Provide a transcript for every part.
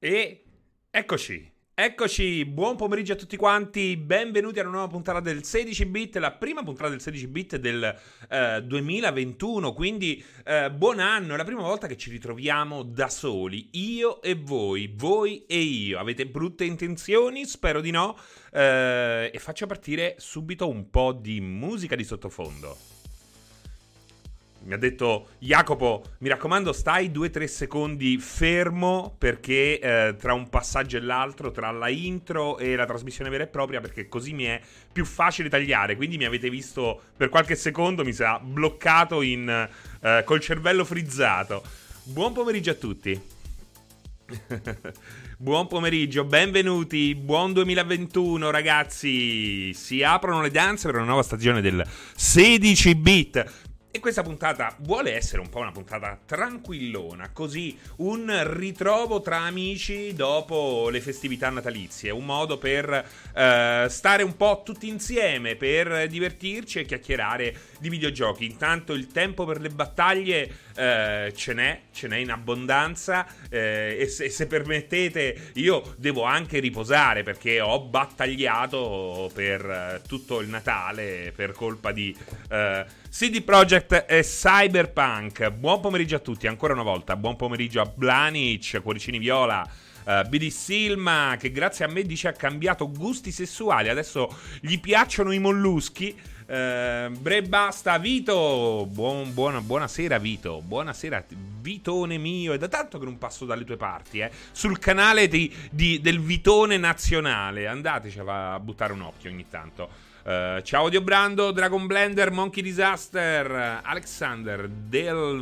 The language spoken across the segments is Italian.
E eccoci, eccoci, buon pomeriggio a tutti quanti, benvenuti a una nuova puntata del 16 bit, la prima puntata del 16 bit del eh, 2021, quindi eh, buon anno, è la prima volta che ci ritroviamo da soli, io e voi, voi e io, avete brutte intenzioni? Spero di no, eh, e faccio partire subito un po' di musica di sottofondo mi ha detto Jacopo, mi raccomando, stai 2-3 secondi fermo perché eh, tra un passaggio e l'altro, tra la intro e la trasmissione vera e propria, perché così mi è più facile tagliare. Quindi mi avete visto per qualche secondo, mi sa bloccato in, eh, col cervello frizzato. Buon pomeriggio a tutti. buon pomeriggio, benvenuti, buon 2021 ragazzi. Si aprono le danze per una nuova stagione del 16 bit. E questa puntata vuole essere un po' una puntata tranquillona, così un ritrovo tra amici dopo le festività natalizie, un modo per uh, stare un po' tutti insieme, per divertirci e chiacchierare di videogiochi. Intanto il tempo per le battaglie uh, ce n'è, ce n'è in abbondanza uh, e, se, se, permettete io devo anche riposare perché ho battagliato per tutto il Natale per colpa di CD Projekt e Cyberpunk. Buon pomeriggio a tutti, ancora una volta. Buon pomeriggio a Blanic, Cuoricini Viola. Uh, eh, BD Silma, che grazie a me dice ha cambiato gusti sessuali. Adesso gli piacciono i molluschi. Basta, Vito. Buon, buona, buonasera, Vito. Buonasera, Vitone mio. È da tanto che non passo dalle tue parti, eh. Sul canale di, di, del Vitone nazionale. Andateci a buttare un occhio ogni tanto. Uh, ciao Dio Brando, Dragon Blender, Monkey Disaster, Alexander del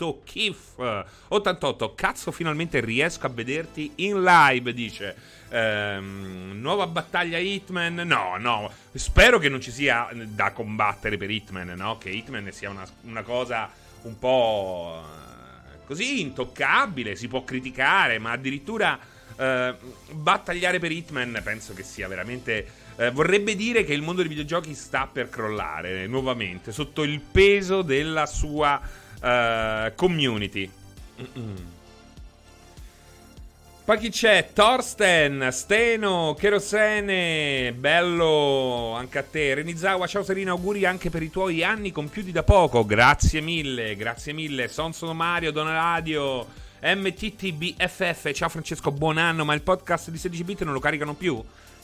Midetto Kif 88. Cazzo, finalmente riesco a vederti in live, dice. Um, nuova battaglia Hitman? No, no. Spero che non ci sia da combattere per Hitman, no? Che Hitman sia una, una cosa un po' così intoccabile, si può criticare, ma addirittura uh, battagliare per Hitman penso che sia veramente eh, vorrebbe dire che il mondo dei videogiochi sta per crollare nuovamente sotto il peso della sua uh, community. Mm-mm. Poi chi c'è? Torsten, Steno, Kerosene, bello anche a te. Renizawa, ciao Serena, auguri anche per i tuoi anni compiuti da poco. Grazie mille, grazie mille. Son sono Mario, Donaladio, MTTBFF, ciao Francesco, buon anno, ma il podcast di 16 bit non lo caricano più?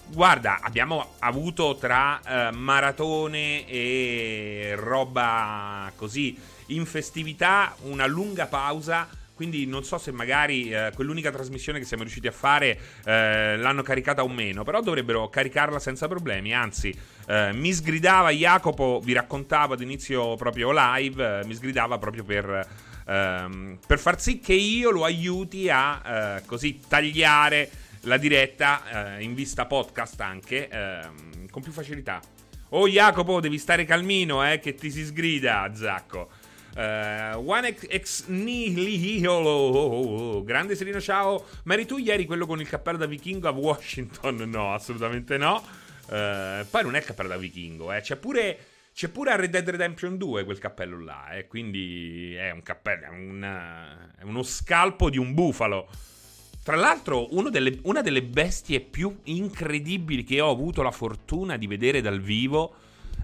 Guarda, abbiamo avuto tra uh, maratone e roba così in festività una lunga pausa. Quindi non so se magari uh, quell'unica trasmissione che siamo riusciti a fare uh, l'hanno caricata o meno, però dovrebbero caricarla senza problemi. Anzi, mi sgridava Jacopo, vi raccontavo ad inizio proprio live, mi sgridava proprio per, ehm, per far sì che io lo aiuti a così tagliare la diretta eh, in vista podcast anche eh, con più facilità. Oh Jacopo, devi stare calmino, eh, che ti si sgrida, Zacco. Uh, One ex nihilo Grande Serino, ciao. Ma eri tu ieri quello con il cappello da vichingo a Washington? No, assolutamente no. Uh, poi non è il cappello da vichingo, eh. C'è pure. C'è pure a Red Dead Redemption 2 quel cappello là, eh. Quindi è un cappello. È, una, è uno scalpo di un bufalo. Tra l'altro, delle, una delle bestie più incredibili che ho avuto la fortuna di vedere dal vivo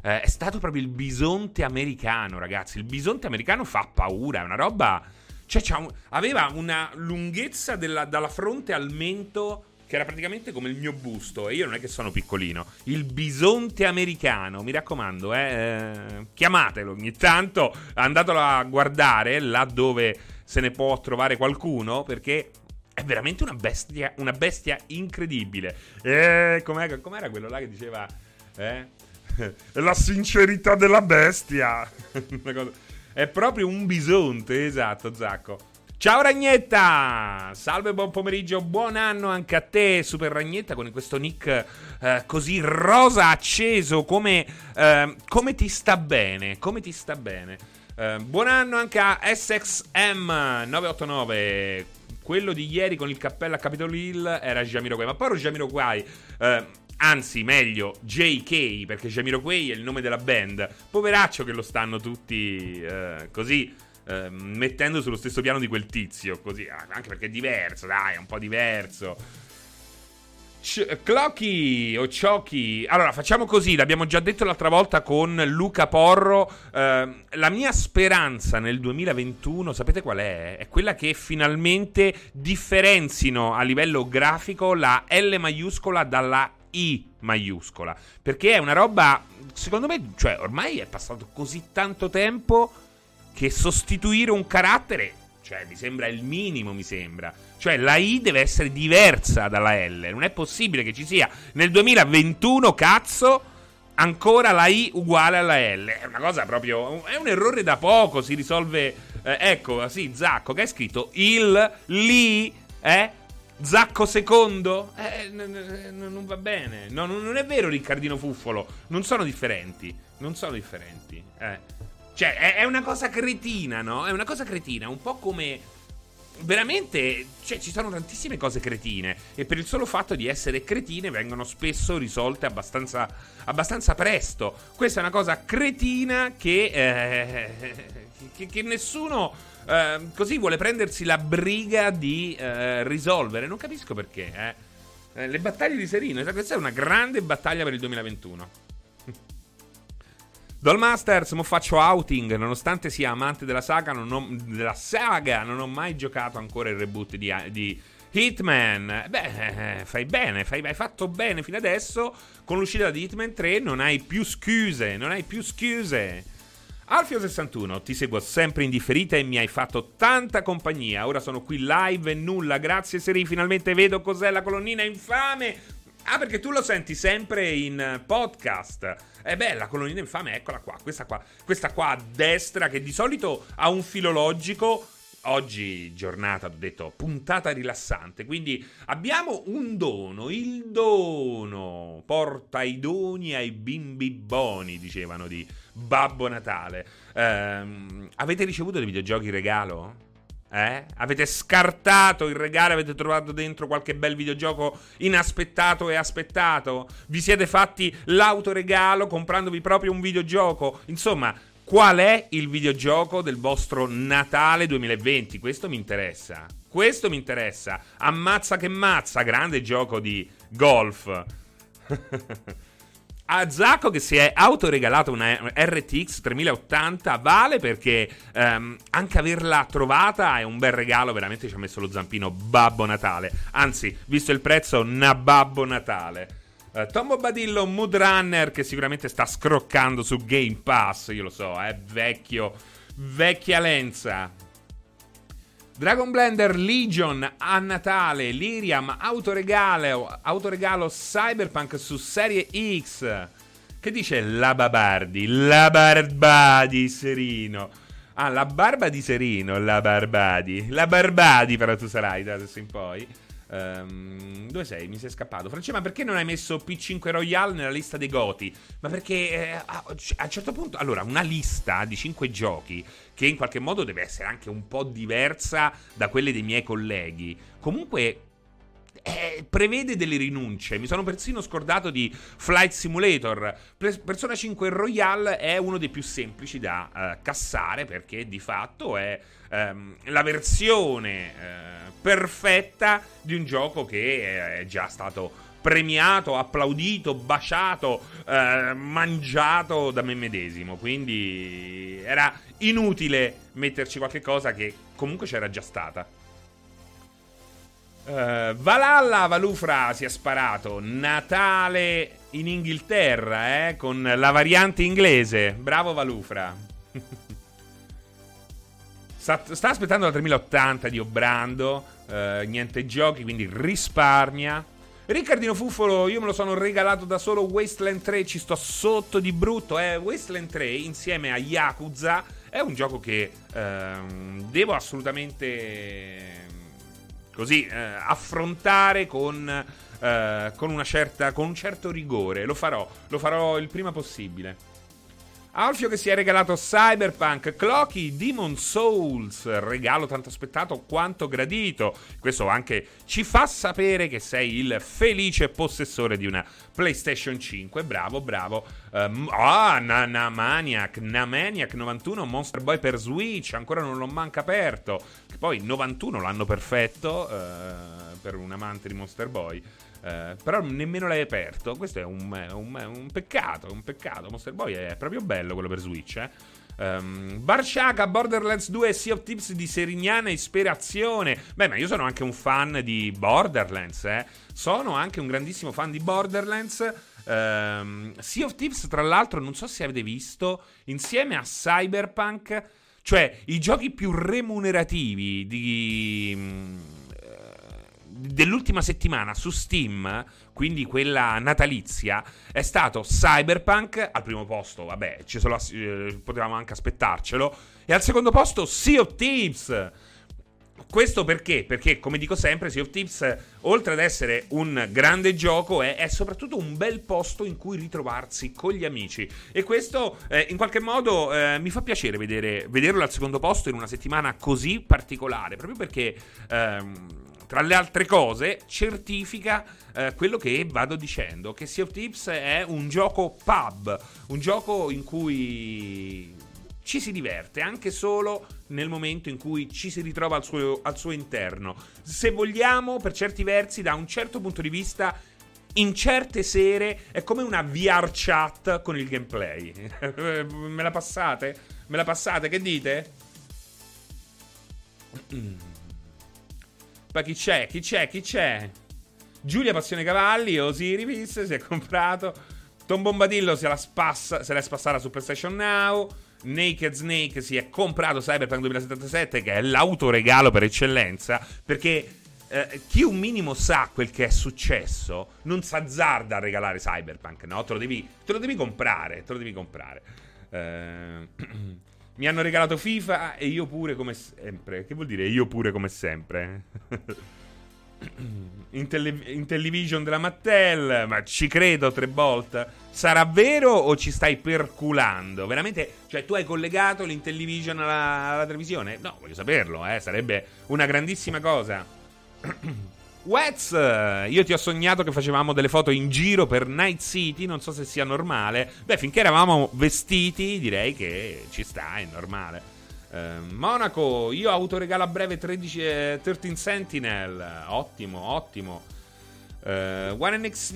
eh, è stato proprio il bisonte americano, ragazzi. Il bisonte americano fa paura, è una roba. Cioè, un, aveva una lunghezza della, dalla fronte al mento che era praticamente come il mio busto. E io non è che sono piccolino. Il bisonte americano, mi raccomando, eh, eh, chiamatelo ogni tanto. Andatelo a guardare là dove se ne può trovare qualcuno perché è veramente una bestia, una bestia incredibile. Eh, com'era, com'era quello là che diceva... Eh? La sincerità della bestia. È proprio un bisonte, esatto, Zacco. Ciao Ragnetta! Salve, buon pomeriggio, buon anno anche a te, Super Ragnetta, con questo nick eh, così rosa acceso, come, eh, come, ti sta bene, come ti sta bene. Eh, buon anno anche a SXM989, quello di ieri con il cappello a Capitol Hill era Jamiroquai, ma poi Jamiroquai, eh, anzi meglio JK, perché Jamiroquai è il nome della band, poveraccio che lo stanno tutti eh, così eh, mettendo sullo stesso piano di quel tizio, così, anche perché è diverso, dai, è un po' diverso. C- Clocchi o Ciocchi. Allora, facciamo così. L'abbiamo già detto l'altra volta con Luca Porro. Eh, la mia speranza nel 2021, sapete qual è? È quella che finalmente differenzino a livello grafico la L maiuscola dalla I maiuscola. Perché è una roba, secondo me, cioè, ormai è passato così tanto tempo che sostituire un carattere cioè, mi sembra il minimo, mi sembra. Cioè, la I deve essere diversa dalla L. Non è possibile che ci sia nel 2021, cazzo, ancora la I uguale alla L. È una cosa proprio. È un errore da poco. Si risolve. Eh, ecco, sì, Zacco, che hai scritto il, li, eh? Zacco secondo? Eh, n- n- non va bene. No, non è vero, Riccardino Fuffolo. Non sono differenti. Non sono differenti. Eh. Cioè, è una cosa cretina, no? È una cosa cretina, un po' come veramente, cioè, ci sono tantissime cose cretine e per il solo fatto di essere cretine vengono spesso risolte abbastanza, abbastanza presto. Questa è una cosa cretina che, eh, che, che nessuno eh, così vuole prendersi la briga di eh, risolvere. Non capisco perché. Eh. eh le battaglie di Serino, questa è una grande battaglia per il 2021. Dollmasters, mo faccio outing. Nonostante sia amante della saga, non ho, della saga, non ho mai giocato ancora il reboot di, di Hitman. Beh, eh, fai bene, fai, hai fatto bene fino adesso. Con l'uscita di Hitman 3 non hai più scuse, non hai più scuse. Alfio61, ti seguo sempre in differita e mi hai fatto tanta compagnia. Ora sono qui live e nulla. Grazie Seri, finalmente vedo cos'è la colonnina infame. Ah, perché tu lo senti sempre in podcast. E beh, la colonnina infame, eccola qua. Questa qua, questa qua a destra, che di solito ha un filologico. Oggi giornata, ho detto, puntata rilassante. Quindi abbiamo un dono. Il dono porta i doni ai bimbi boni, dicevano di Babbo Natale. Ehm, avete ricevuto dei videogiochi regalo? Eh? Avete scartato il regalo, avete trovato dentro qualche bel videogioco inaspettato e aspettato? Vi siete fatti l'autoregalo comprandovi proprio un videogioco? Insomma, qual è il videogioco del vostro Natale 2020? Questo mi interessa. Questo mi interessa. Ammazza che mazza, grande gioco di golf. a Zacco che si è autoregalato una RTX 3080 vale perché um, anche averla trovata è un bel regalo, veramente ci ha messo lo zampino Babbo Natale. Anzi, visto il prezzo, una Babbo Natale. Uh, Tombo Badillo Mood Runner che sicuramente sta scroccando su Game Pass, io lo so, è vecchio, vecchia lenza. Dragon Blender Legion a Natale, Liriam, autoregalo, autoregalo Cyberpunk su Serie X. Che dice la Babardi? La Barbadi Serino. Ah, la barba di Serino, la Barbadi. La Barbadi però tu sarai da adesso in poi. Um, dove sei? Mi sei scappato. Francesco, ma perché non hai messo P5 Royale nella lista dei Goti? Ma perché eh, a, a un certo punto. Allora, una lista di 5 giochi che in qualche modo deve essere anche un po' diversa da quelle dei miei colleghi. Comunque. Eh, prevede delle rinunce. Mi sono persino scordato di Flight Simulator. Persona 5 Royale è uno dei più semplici da uh, cassare perché di fatto è um, la versione uh, perfetta di un gioco che è già stato premiato, applaudito, baciato, eh, mangiato da me medesimo. Quindi era inutile metterci qualche cosa che comunque c'era già stata. Uh, Valhalla Valufra si è sparato Natale in Inghilterra eh, con la variante inglese. Bravo Valufra. Sta, sta aspettando la 3080 di Obrando. Uh, niente giochi, quindi risparmia. Riccardino Fuffolo, io me lo sono regalato da solo Wasteland 3, ci sto sotto di brutto. Eh, Wasteland 3 insieme a Yakuza è un gioco che ehm, devo assolutamente così eh, affrontare con, eh, con, una certa, con un certo rigore. Lo farò, lo farò il prima possibile. Alfio che si è regalato Cyberpunk, Clocky, Demon Souls, regalo tanto aspettato quanto gradito. Questo anche ci fa sapere che sei il felice possessore di una PlayStation 5. Bravo, bravo. Um, ah, na, na Maniac, na Maniac 91, Monster Boy per Switch, ancora non l'ho manca aperto. Poi 91 l'hanno perfetto uh, per un amante di Monster Boy. Eh, però nemmeno l'hai aperto. Questo è un, un, un peccato. Un peccato. Monster Boy è proprio bello quello per Switch. Eh. Um, Barciaca, Borderlands 2 e Sea of Tips di serignana ispirazione. Beh, ma io sono anche un fan di Borderlands. Eh. Sono anche un grandissimo fan di Borderlands. Um, sea of Tips, tra l'altro, non so se avete visto, insieme a Cyberpunk, cioè i giochi più remunerativi di dell'ultima settimana su Steam, quindi quella natalizia, è stato Cyberpunk al primo posto, vabbè, sono, eh, potevamo anche aspettarcelo, e al secondo posto Sea of Thieves. Questo perché? Perché, come dico sempre, Sea of Thieves, oltre ad essere un grande gioco, è, è soprattutto un bel posto in cui ritrovarsi con gli amici. E questo, eh, in qualche modo, eh, mi fa piacere vedere, vederlo al secondo posto in una settimana così particolare, proprio perché... Ehm, tra le altre cose, certifica eh, quello che vado dicendo, che Sea of Tips è un gioco pub, un gioco in cui ci si diverte anche solo nel momento in cui ci si ritrova al suo, al suo interno. Se vogliamo, per certi versi, da un certo punto di vista, in certe sere è come una VR chat con il gameplay. Me la passate? Me la passate? Che dite? Ma chi c'è? Chi c'è? Chi c'è? Giulia Passione Cavalli, Osiris si è comprato. Tom Bombadillo se la, spassa, se l'è spassata su PlayStation Now. Naked Snake si è comprato Cyberpunk 2077, che è l'autoregalo per eccellenza. Perché eh, chi un minimo sa quel che è successo non s'azzarda a regalare Cyberpunk, no? Te lo devi, te lo devi comprare. Te lo devi comprare. Eh. Mi hanno regalato FIFA e io pure come sempre. Che vuol dire io pure come sempre? in, tele- in, television della Mattel, ma ci credo tre volte. Sarà vero o ci stai perculando? Veramente? Cioè, tu hai collegato l'Intellivision alla, alla televisione? No, voglio saperlo, eh. Sarebbe una grandissima cosa. Wets, io ti ho sognato che facevamo delle foto in giro per Night City, non so se sia normale. Beh, finché eravamo vestiti, direi che ci sta, è normale. Eh, Monaco, io autoregalo a breve 13, eh, 13 Sentinel, ottimo, ottimo. Uh, One X,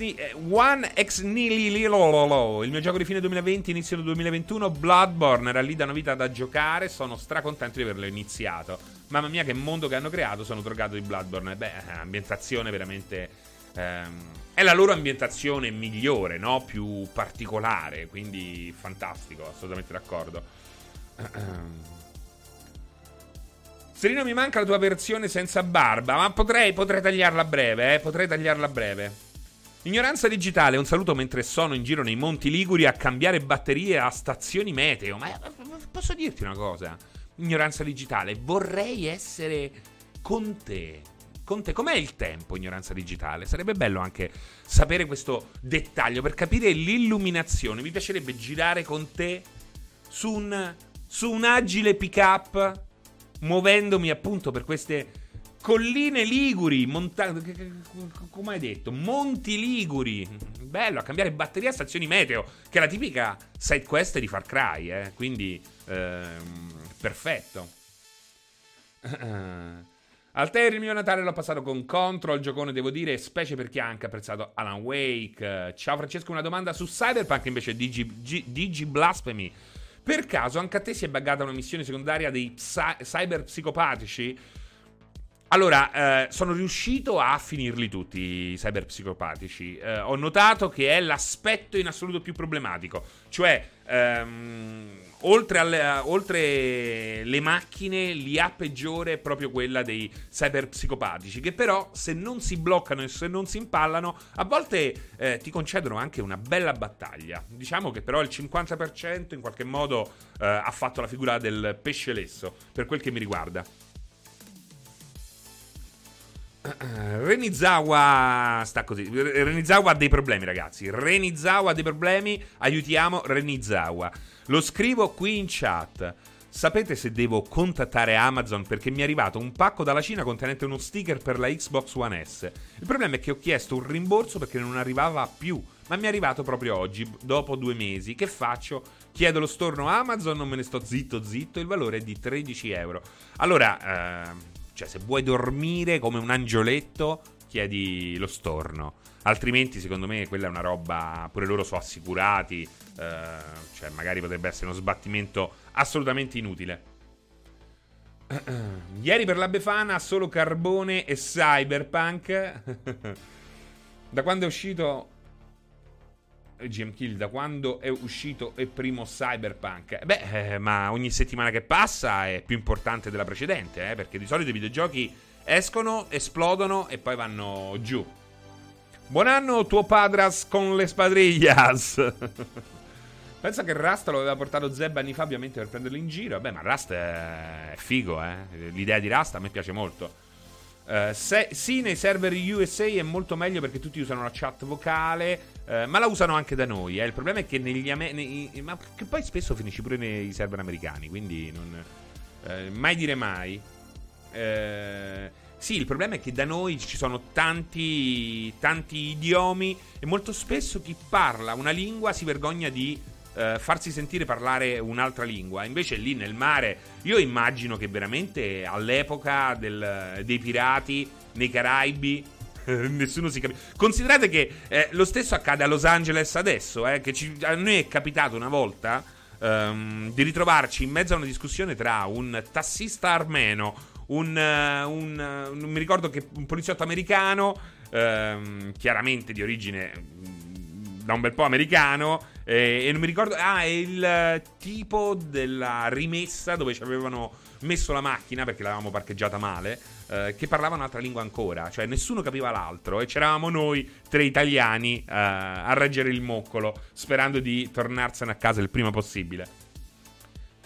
One X Nilililolo, il mio gioco di fine 2020, inizio 2021. Bloodborne era lì da una vita da giocare. Sono stracontento di averlo iniziato. Mamma mia, che mondo che hanno creato. Sono drogato di Bloodborne. Beh, ambientazione veramente. Ehm, è la loro ambientazione migliore, no? Più particolare. Quindi fantastico, assolutamente d'accordo. Serino, mi manca la tua versione senza barba, ma potrei, potrei tagliarla a breve, eh, potrei tagliarla a breve. Ignoranza digitale, un saluto mentre sono in giro nei Monti Liguri a cambiare batterie a stazioni meteo. Ma posso dirti una cosa? Ignoranza digitale, vorrei essere con te. Con te, com'è il tempo, ignoranza digitale? Sarebbe bello anche sapere questo dettaglio per capire l'illuminazione. Mi piacerebbe girare con te su un, su un agile pick up muovendomi appunto per queste colline liguri, monta- come hai detto, monti liguri. Bello, a cambiare batteria a stazioni meteo, che è la tipica side quest di Far Cry, eh? quindi ehm, perfetto. Al te il mio Natale l'ho passato con Control, giocone devo dire, specie per chi ha anche apprezzato Alan Wake. Ciao Francesco, una domanda su Cyberpunk invece Digi, Digi Blasphemy. Per caso anche a te si è buggata una missione secondaria dei psy- cyber psicopatici? Allora, eh, sono riuscito a finirli tutti i cyber psicopatici. Eh, ho notato che è l'aspetto in assoluto più problematico. Cioè, ehm, oltre, alle, oltre le macchine, l'IA peggiore è proprio quella dei cyber psicopatici, che però se non si bloccano e se non si impallano, a volte eh, ti concedono anche una bella battaglia. Diciamo che però il 50% in qualche modo eh, ha fatto la figura del pesce lesso, per quel che mi riguarda. Renizawa sta così. Renizawa ha dei problemi, ragazzi. Renizawa ha dei problemi. Aiutiamo Renizawa. Lo scrivo qui in chat. Sapete se devo contattare Amazon perché mi è arrivato un pacco dalla Cina contenente uno sticker per la Xbox One S? Il problema è che ho chiesto un rimborso perché non arrivava più, ma mi è arrivato proprio oggi, dopo due mesi. Che faccio? Chiedo lo storno Amazon, non me ne sto zitto zitto, il valore è di 13 euro. Allora, eh, cioè se vuoi dormire come un angioletto, chiedi lo storno. Altrimenti, secondo me, quella è una roba. Pure loro sono assicurati. Eh, cioè, magari potrebbe essere uno sbattimento assolutamente inutile. Ieri per la Befana solo Carbone e Cyberpunk. da quando è uscito GM Kill da quando è uscito il primo Cyberpunk? Beh, eh, ma ogni settimana che passa è più importante della precedente, eh, perché di solito i videogiochi escono, esplodono e poi vanno giù. Buon anno tuo padras con le spadrillas. Pensa che Rust lo aveva portato Zeb anni fa, ovviamente, per prenderlo in giro. Beh, ma Rust è figo, eh. L'idea di Rust a me piace molto. Uh, se, sì, nei server USA è molto meglio perché tutti usano la chat vocale, uh, ma la usano anche da noi. Eh. Il problema è che negli ame- nei, ma che poi spesso finisci pure nei server americani, quindi non, uh, mai dire mai. sì, il problema è che da noi ci sono tanti, tanti idiomi e molto spesso chi parla una lingua si vergogna di eh, farsi sentire parlare un'altra lingua. Invece lì nel mare, io immagino che veramente all'epoca del, dei pirati nei Caraibi nessuno si capisce. Considerate che eh, lo stesso accade a Los Angeles adesso, eh, che ci, a noi è capitato una volta um, di ritrovarci in mezzo a una discussione tra un tassista armeno, un, uh, un, uh, non mi ricordo che un poliziotto americano, um, chiaramente di origine mm, da un bel po' americano, eh, e non mi ricordo. Ah, è il tipo della rimessa dove ci avevano messo la macchina perché l'avevamo parcheggiata male. Eh, che parlava un'altra lingua ancora, cioè nessuno capiva l'altro. E c'eravamo noi, tre italiani, eh, a reggere il moccolo, sperando di tornarsene a casa il prima possibile.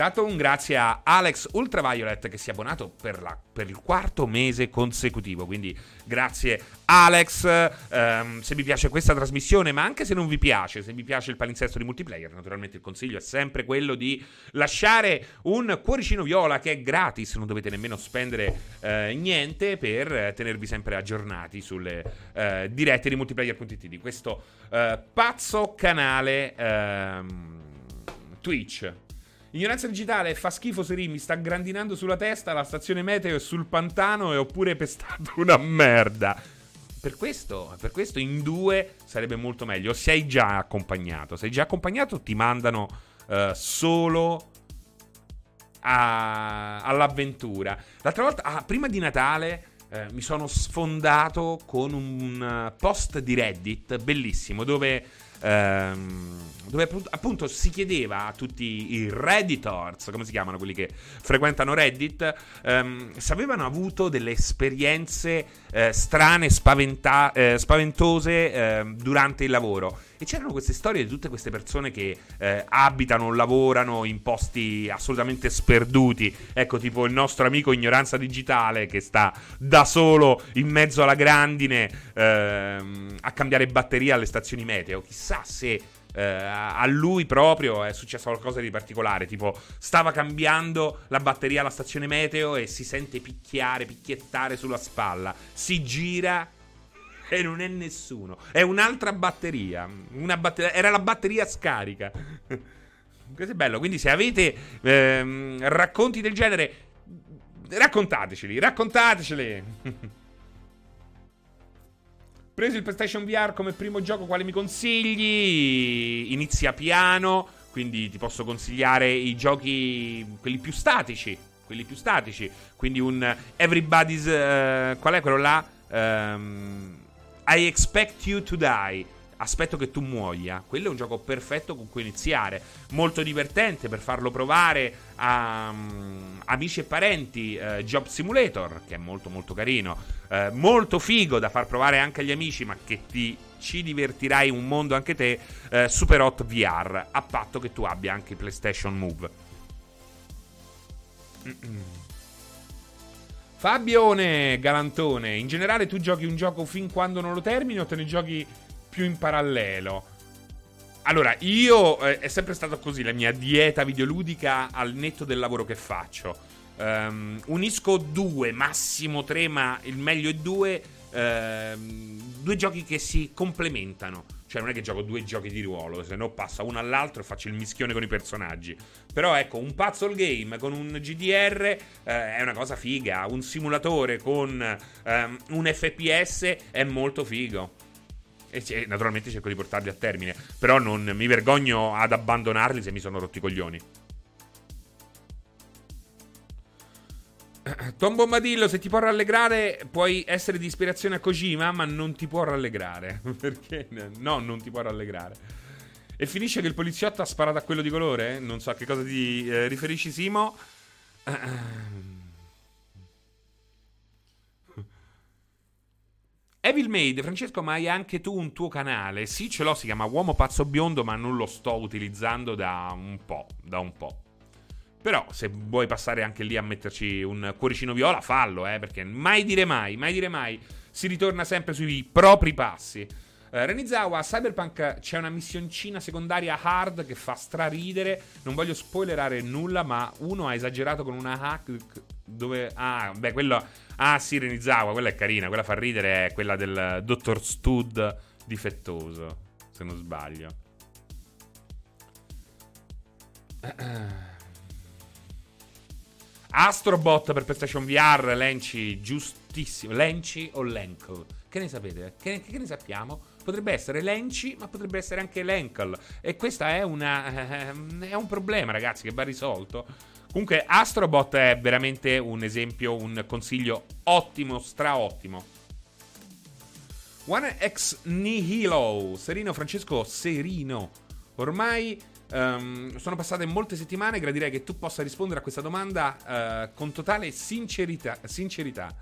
Tanto un grazie a Alex Ultraviolet che si è abbonato per, la, per il quarto mese consecutivo. Quindi grazie Alex. Um, se vi piace questa trasmissione, ma anche se non vi piace, se vi piace il palinsesto di multiplayer, naturalmente il consiglio è sempre quello di lasciare un cuoricino viola che è gratis, non dovete nemmeno spendere uh, niente per tenervi sempre aggiornati sulle uh, dirette di multiplayer.it di questo uh, pazzo canale ehm, Twitch. Ignoranza digitale fa schifo Seri, mi sta grandinando sulla testa, la stazione meteo è sul pantano e ho pure pestato una merda. Per questo, per questo in due sarebbe molto meglio. Sei già accompagnato. Sei già accompagnato, ti mandano uh, solo a, all'avventura. L'altra volta, ah, prima di Natale, eh, mi sono sfondato con un post di Reddit bellissimo dove ehm, dove appunto si chiedeva a tutti i redditors, come si chiamano quelli che frequentano Reddit, ehm, se avevano avuto delle esperienze eh, strane, spaventa- eh, spaventose eh, durante il lavoro. E c'erano queste storie di tutte queste persone che eh, abitano, lavorano in posti assolutamente sperduti. Ecco, tipo il nostro amico Ignoranza Digitale che sta da solo in mezzo alla grandine ehm, a cambiare batteria alle stazioni meteo. Chissà se eh, a lui proprio è successo qualcosa di particolare. Tipo, stava cambiando la batteria alla stazione meteo e si sente picchiare, picchiettare sulla spalla. Si gira e non è nessuno. È un'altra batteria. Una batteria era la batteria scarica. Questo è bello. Quindi, se avete ehm, racconti del genere, raccontateceli, raccontateceli. Preso il PlayStation VR come primo gioco, quale mi consigli? Inizia piano, quindi ti posso consigliare i giochi, quelli più statici. Quelli più statici. Quindi un Everybody's. Uh, qual è quello là? Um, I Expect You to Die. Aspetto che tu muoia. Quello è un gioco perfetto con cui iniziare. Molto divertente per farlo provare a um, amici e parenti. Uh, Job Simulator, che è molto molto carino. Uh, molto figo da far provare anche agli amici, ma che ti ci divertirai un mondo anche te. Uh, Super Hot VR. A patto che tu abbia anche PlayStation Move. Mm-mm. Fabione Galantone, in generale tu giochi un gioco fin quando non lo termini o te ne giochi più in parallelo? Allora, io eh, è sempre stato così la mia dieta videoludica al netto del lavoro che faccio. Um, unisco due, massimo tre, ma il meglio è due. Uh, due giochi che si complementano. Cioè, non è che gioco due giochi di ruolo, se no passa uno all'altro e faccio il mischione con i personaggi. Però ecco, un puzzle game con un GDR eh, è una cosa figa. Un simulatore con um, un FPS è molto figo. E naturalmente cerco di portarli a termine. Però non mi vergogno ad abbandonarli se mi sono rotti i coglioni. Tom Bombadillo, se ti può rallegrare, puoi essere di ispirazione a Kojima, ma non ti può rallegrare. Perché? No, non ti può rallegrare. E finisce che il poliziotto ha sparato a quello di colore? Non so a che cosa ti eh, riferisci, Simo. Evil Maid, Francesco, ma hai anche tu un tuo canale? Sì, ce l'ho, si chiama Uomo Pazzo Biondo, ma non lo sto utilizzando da un po', da un po'. Però se vuoi passare anche lì a metterci un cuoricino viola, fallo, eh, perché mai dire mai, mai dire mai. Si ritorna sempre sui propri passi. Uh, Renizawa, a Cyberpunk c'è una missioncina secondaria hard che fa straridere. Non voglio spoilerare nulla, ma uno ha esagerato con una hack dove... Ah, beh, quello... Ah, sì, Renizawa, quella è carina. Quella fa ridere, è quella del Dottor Stud difettoso, se non sbaglio. Astrobot per PlayStation VR, Lenci, giustissimo. Lenci o Lenkel? Che ne sapete? Che, che ne sappiamo? Potrebbe essere Lenci, ma potrebbe essere anche Lenkel. E questo è, eh, è un problema, ragazzi, che va risolto. Comunque, Astrobot è veramente un esempio, un consiglio ottimo, straottimo. One X Nihilo, Serino Francesco Serino. Ormai Um, sono passate molte settimane, gradirei che tu possa rispondere a questa domanda uh, con totale sincerità. sincerità.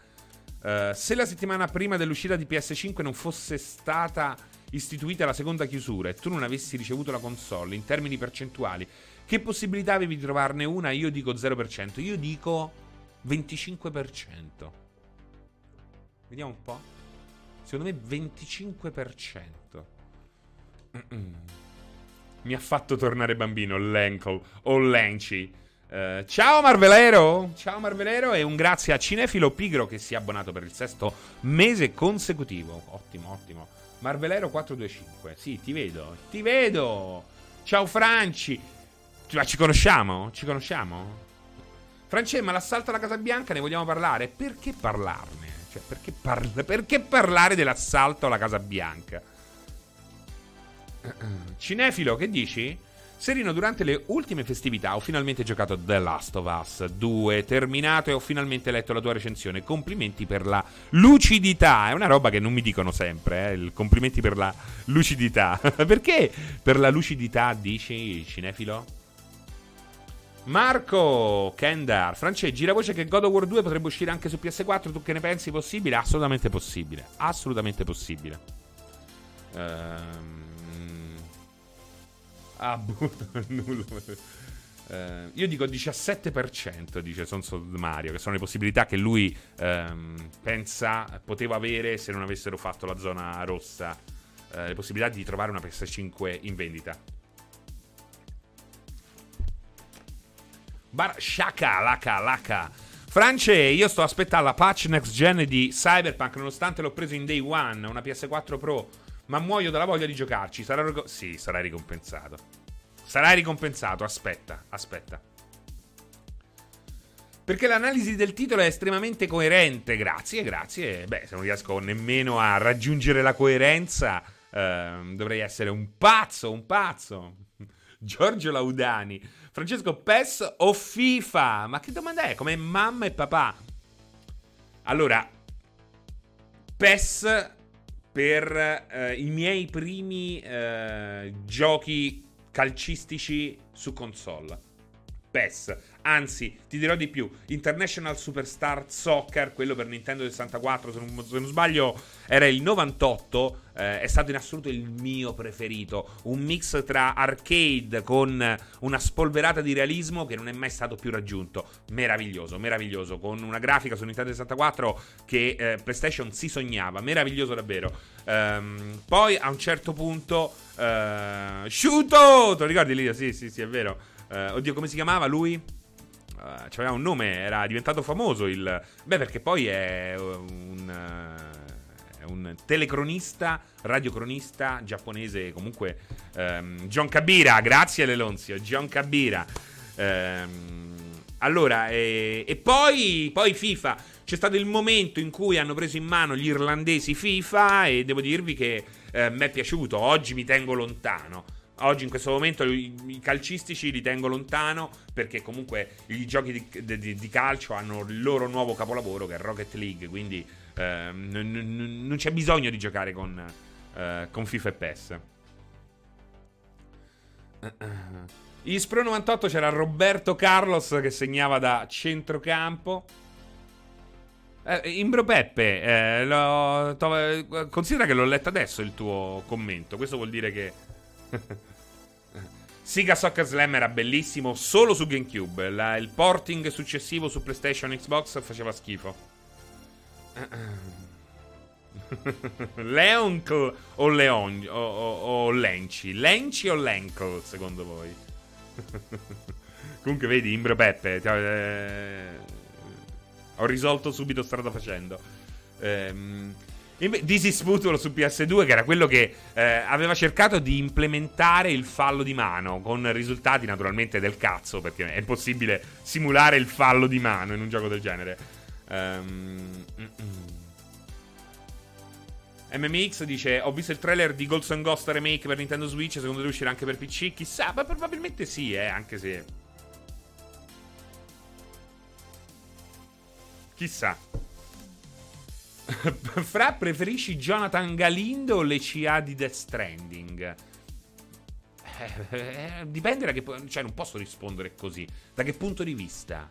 Uh, se la settimana prima dell'uscita di PS5 non fosse stata istituita la seconda chiusura e tu non avessi ricevuto la console in termini percentuali, che possibilità avevi di trovarne una? Io dico 0%, io dico 25%. Vediamo un po'. Secondo me 25%. Mm-mm mi ha fatto tornare bambino, Lenkel o Lenci. Uh, ciao Marvelero! Ciao Marvelero e un grazie a Cinefilo Pigro che si è abbonato per il sesto mese consecutivo. Ottimo, ottimo. Marvelero 425. Sì, ti vedo, ti vedo. Ciao Franci. Ma ci conosciamo? Ci conosciamo? France, ma l'assalto alla Casa Bianca ne vogliamo parlare? Perché parlarne? Cioè, perché, par- perché parlare dell'assalto alla Casa Bianca? Cinefilo, che dici? Serino, durante le ultime festività ho finalmente giocato The Last of Us 2, terminato e ho finalmente letto la tua recensione. Complimenti per la lucidità. È una roba che non mi dicono sempre, eh? complimenti per la lucidità. Perché per la lucidità dici Cinefilo? Marco Kendar, France, gira voce che God of War 2 potrebbe uscire anche su PS4. Tu che ne pensi? Possibile? Assolutamente possibile. Assolutamente possibile. Ehm. Ah, butto nulla. Uh, io dico 17%, dice Sonso Mario, che sono le possibilità che lui um, pensa poteva avere se non avessero fatto la zona rossa. Uh, le possibilità di trovare una PS5 in vendita. Bar Shaka, laka, laka. France, io sto aspettando la patch next gen di Cyberpunk, nonostante l'ho preso in day one, una PS4 Pro ma muoio dalla voglia di giocarci. Sarà ric- sì, sarai ricompensato. Sarai ricompensato, aspetta, aspetta. Perché l'analisi del titolo è estremamente coerente. Grazie, grazie. Beh, se non riesco nemmeno a raggiungere la coerenza, eh, dovrei essere un pazzo, un pazzo. Giorgio Laudani. Francesco PES o FIFA? Ma che domanda è? Come mamma e papà? Allora, PES per eh, i miei primi eh, giochi calcistici su console. PES. Anzi, ti dirò di più: International Superstar Soccer, quello per Nintendo 64, se non, se non sbaglio, era il 98. Eh, è stato in assoluto il mio preferito. Un mix tra arcade con una spolverata di realismo che non è mai stato più raggiunto. Meraviglioso, meraviglioso. Con una grafica su Nintendo 64 che eh, PlayStation si sognava. Meraviglioso davvero. Um, poi a un certo punto. Uh, Sciuto! Te lo ricordi lì? Sì, sì, sì, è vero. Uh, oddio, come si chiamava lui? Uh, c'aveva un nome, era diventato famoso il... Beh, perché poi è un... Uh, è un telecronista, radiocronista giapponese, comunque um, John Kabira, grazie Lelonzio, John Kabira. Um, allora, e, e poi, poi FIFA. C'è stato il momento in cui hanno preso in mano gli irlandesi FIFA e devo dirvi che eh, mi è piaciuto. Oggi mi tengo lontano. Oggi in questo momento i, calcistici li tengo lontano perché comunque i giochi di, di, di, calcio hanno il loro nuovo capolavoro che è Rocket League, quindi eh, n- n- non c'è bisogno di giocare con, eh, con FIFA e PES. In Spro 98 c'era Roberto Carlos che segnava da centrocampo. Eh, Imbro Peppe, eh, lo, to, considera che l'ho letto adesso il tuo commento. Questo vuol dire che Siga Soccer Slam era bellissimo solo su GameCube. La, il porting successivo su PlayStation e Xbox faceva schifo. Leoncle o Leon o, o, o Lenci? Lenci o Lencle secondo voi? Comunque vedi, Imbro Peppe, eh, ho risolto subito strada facendo. Ehm, This Football su PS2, che era quello che eh, aveva cercato di implementare il fallo di mano, con risultati naturalmente del cazzo, perché è impossibile simulare il fallo di mano in un gioco del genere. Um, MMX dice: Ho visto il trailer di Ghost and Ghost Remake per Nintendo Switch. Secondo te uscirà anche per PC? Chissà, ma probabilmente sì, eh, anche se. Chissà. Fra, preferisci Jonathan Galindo o le CA di Death Stranding? Eh, eh, dipende da che... Cioè, non posso rispondere così. Da che punto di vista?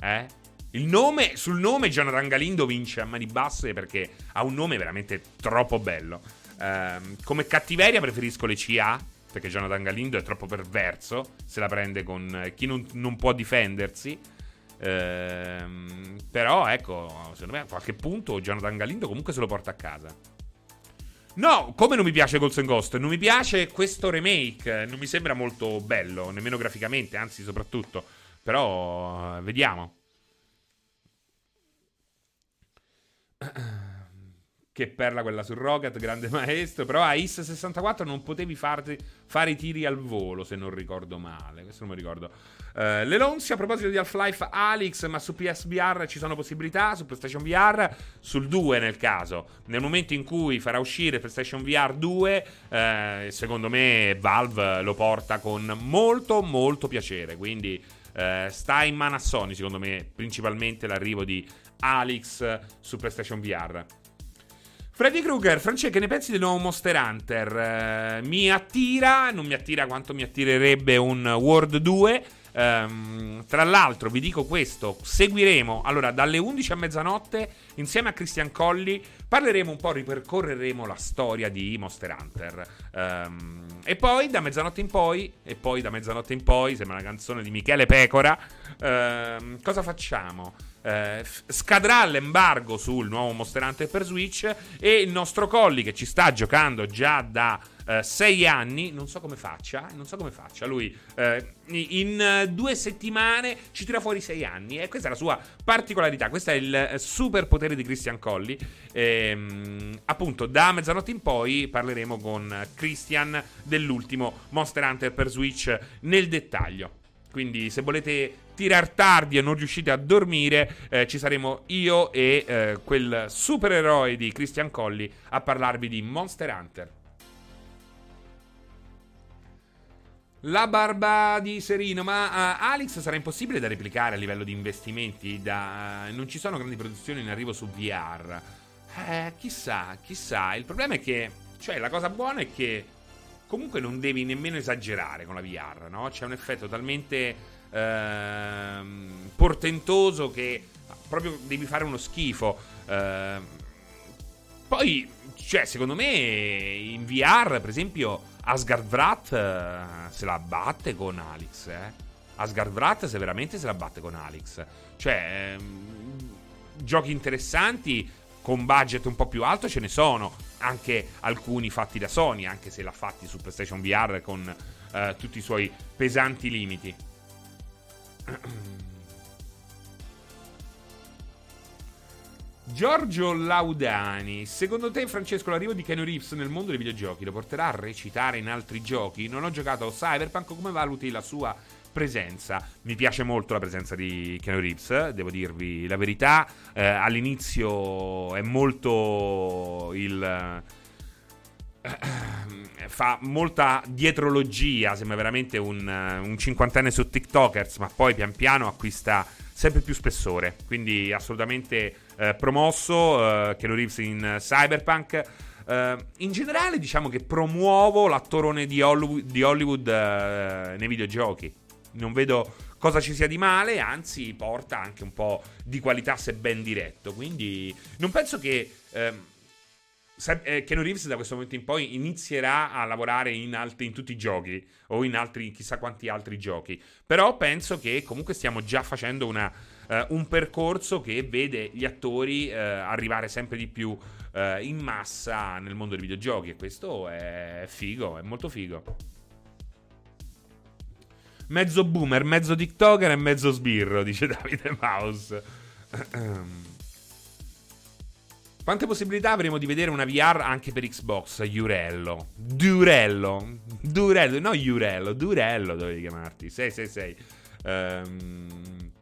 Eh? Il nome, sul nome Jonathan Galindo vince a mani basse perché ha un nome veramente troppo bello. Eh, come cattiveria preferisco le CA, perché Jonathan Galindo è troppo perverso, se la prende con chi non, non può difendersi. Ehm, però, ecco, secondo me a qualche punto Jonathan Galindo comunque se lo porta a casa. No, come non mi piace and Ghost? Non mi piace questo remake. Non mi sembra molto bello, nemmeno graficamente, anzi, soprattutto. Però, vediamo. Che perla quella su Rocket, grande maestro. Però a IS 64 non potevi farti, fare i tiri al volo, se non ricordo male. Questo non mi ricordo. Uh, L'Elonsi a proposito di Half-Life Alyx, ma su PSVR ci sono possibilità, su PlayStation VR, sul 2 nel caso. Nel momento in cui farà uscire PlayStation VR 2, uh, secondo me Valve lo porta con molto molto piacere. Quindi uh, sta in mano a Sony, secondo me, principalmente l'arrivo di Alyx su PlayStation VR. Freddy Krueger, Francesco, che ne pensi del nuovo Monster Hunter? mi attira, non mi attira quanto mi attirerebbe un World 2. Um, tra l'altro, vi dico questo: seguiremo allora dalle 11 a mezzanotte insieme a Christian Colli. Parleremo un po', ripercorreremo la storia di Monster Hunter. Um, e poi da mezzanotte in poi, e poi da mezzanotte in poi, sembra una canzone di Michele Pecora. Um, cosa facciamo? Uh, scadrà l'embargo sul nuovo Monster Hunter per Switch e il nostro Colli che ci sta giocando già da uh, sei anni, non so come faccia, non so come faccia, lui uh, in due settimane ci tira fuori sei anni e questa è la sua particolarità, questo è il superpotere di Christian Colli. E, um, appunto da mezzanotte in poi parleremo con Christian dell'ultimo Monster Hunter per Switch nel dettaglio. Quindi se volete tirar tardi e non riuscite a dormire, eh, ci saremo io e eh, quel supereroe di Christian Colli a parlarvi di Monster Hunter. La barba di Serino, ma uh, Alex sarà impossibile da replicare a livello di investimenti? Da, uh, non ci sono grandi produzioni in arrivo su VR. Eh, chissà, chissà. Il problema è che, cioè, la cosa buona è che comunque non devi nemmeno esagerare con la VR, no? C'è un effetto talmente ehm, portentoso che proprio devi fare uno schifo. Ehm, poi, cioè, secondo me in VR, per esempio, Asgard Vrat eh, se la batte con Alex, eh. Asgard Vrat se veramente se la batte con Alex. Cioè, ehm, giochi interessanti con budget un po' più alto ce ne sono, anche alcuni fatti da Sony, anche se l'ha fatti su PlayStation VR con eh, tutti i suoi pesanti limiti. Giorgio Laudani, secondo te Francesco l'arrivo di Keanu Reeves nel mondo dei videogiochi lo porterà a recitare in altri giochi? Non ho giocato a Cyberpunk, come valuti la sua presenza? Mi piace molto la presenza di Keanu Reeves, devo dirvi la verità, eh, all'inizio è molto il... Eh, fa molta dietrologia, sembra veramente un, un cinquantenne su TikTokers, ma poi pian piano acquista sempre più spessore, quindi assolutamente eh, promosso, eh, Keanu Reeves in Cyberpunk. Uh, in generale, diciamo che promuovo l'attorone di Hollywood, di Hollywood uh, nei videogiochi. Non vedo cosa ci sia di male, anzi, porta anche un po' di qualità, se ben diretto. Quindi, non penso che. Uh, eh, Keanu Reeves da questo momento in poi inizierà a lavorare in, alt- in tutti i giochi o in altri, chissà quanti altri giochi. Però penso che comunque stiamo già facendo una, uh, un percorso che vede gli attori uh, arrivare sempre di più uh, in massa nel mondo dei videogiochi e questo è figo, è molto figo. Mezzo boomer, mezzo TikToker e mezzo sbirro, dice Davide Mouse. Quante possibilità avremo di vedere una VR anche per Xbox? Iurello. Durello. Durello, no Iurello, Durello dovevi chiamarti. 666. Um,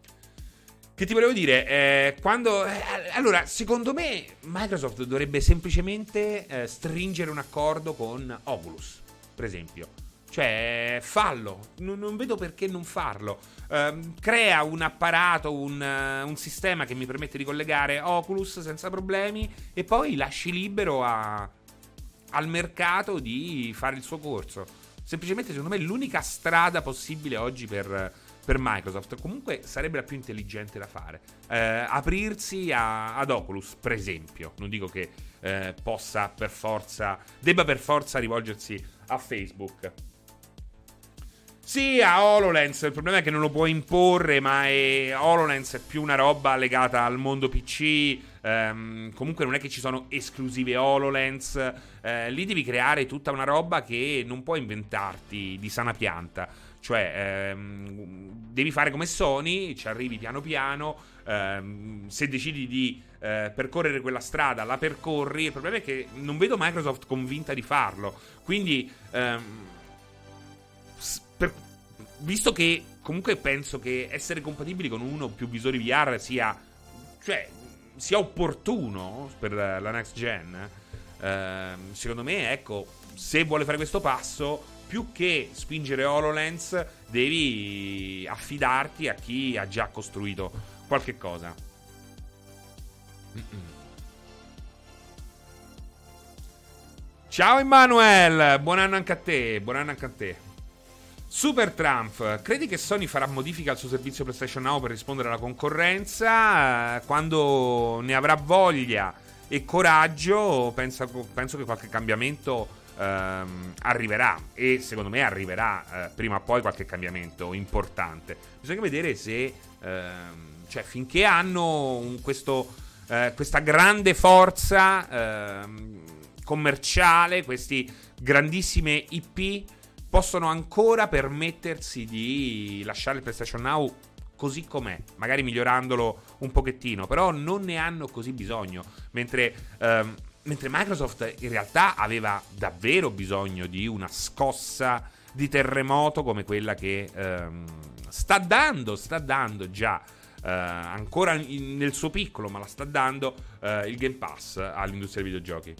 che ti volevo dire? Eh, quando. Eh, allora, secondo me Microsoft dovrebbe semplicemente eh, stringere un accordo con Oculus, per esempio. Cioè, fallo. Non, non vedo perché non farlo. Uh, crea un apparato, un, uh, un, sistema che mi permette di collegare Oculus senza problemi e poi lasci libero a, al mercato di fare il suo corso. Semplicemente, secondo me, l'unica strada possibile oggi per, per Microsoft. Comunque sarebbe la più intelligente da fare. Uh, aprirsi a, ad Oculus, per esempio. Non dico che eh, possa per forza, debba per forza rivolgersi a Facebook. Sì, a HoloLens. Il problema è che non lo puoi imporre, ma è... HoloLens è più una roba legata al mondo PC. Ehm, comunque non è che ci sono esclusive HoloLens. Eh, lì devi creare tutta una roba che non puoi inventarti di sana pianta. Cioè, ehm, devi fare come Sony, ci arrivi piano piano. Ehm, se decidi di eh, percorrere quella strada, la percorri. Il problema è che non vedo Microsoft convinta di farlo. Quindi visto che comunque penso che essere compatibili con uno o più visori VR sia, cioè, sia opportuno per la next gen, eh, secondo me, ecco, se vuole fare questo passo, più che spingere HoloLens, devi affidarti a chi ha già costruito qualche cosa. Ciao Emanuele, buon anno anche a te, buon anno anche a te. Super Trump, credi che Sony farà modifica al suo servizio PlayStation Now per rispondere alla concorrenza? Quando ne avrà voglia e coraggio, penso, penso che qualche cambiamento ehm, arriverà. E secondo me arriverà eh, prima o poi qualche cambiamento importante. Bisogna vedere se, ehm, cioè, finché hanno un, questo, eh, questa grande forza ehm, commerciale, questi grandissime IP possono ancora permettersi di lasciare il PlayStation Now così com'è, magari migliorandolo un pochettino, però non ne hanno così bisogno, mentre, ehm, mentre Microsoft in realtà aveva davvero bisogno di una scossa di terremoto come quella che ehm, sta dando, sta dando già. Eh, ancora in, nel suo piccolo, ma la sta dando eh, il Game Pass all'industria dei videogiochi.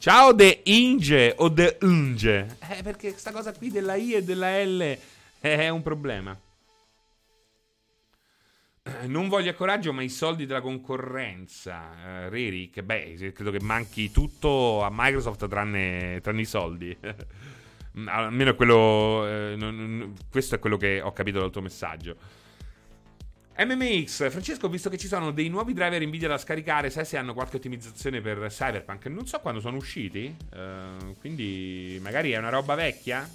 Ciao De Inge o De Unge. Eh, perché questa cosa qui della I e della L è un problema. Eh, non voglio coraggio, ma i soldi della concorrenza. Uh, Ririk, beh, credo che manchi tutto a Microsoft tranne, tranne i soldi. Mm, almeno quello. Eh, non, non, questo è quello che ho capito dal tuo messaggio. MMX, Francesco, visto che ci sono dei nuovi driver Nvidia da scaricare, sai se hanno qualche ottimizzazione per Cyberpunk? Non so quando sono usciti, uh, quindi magari è una roba vecchia.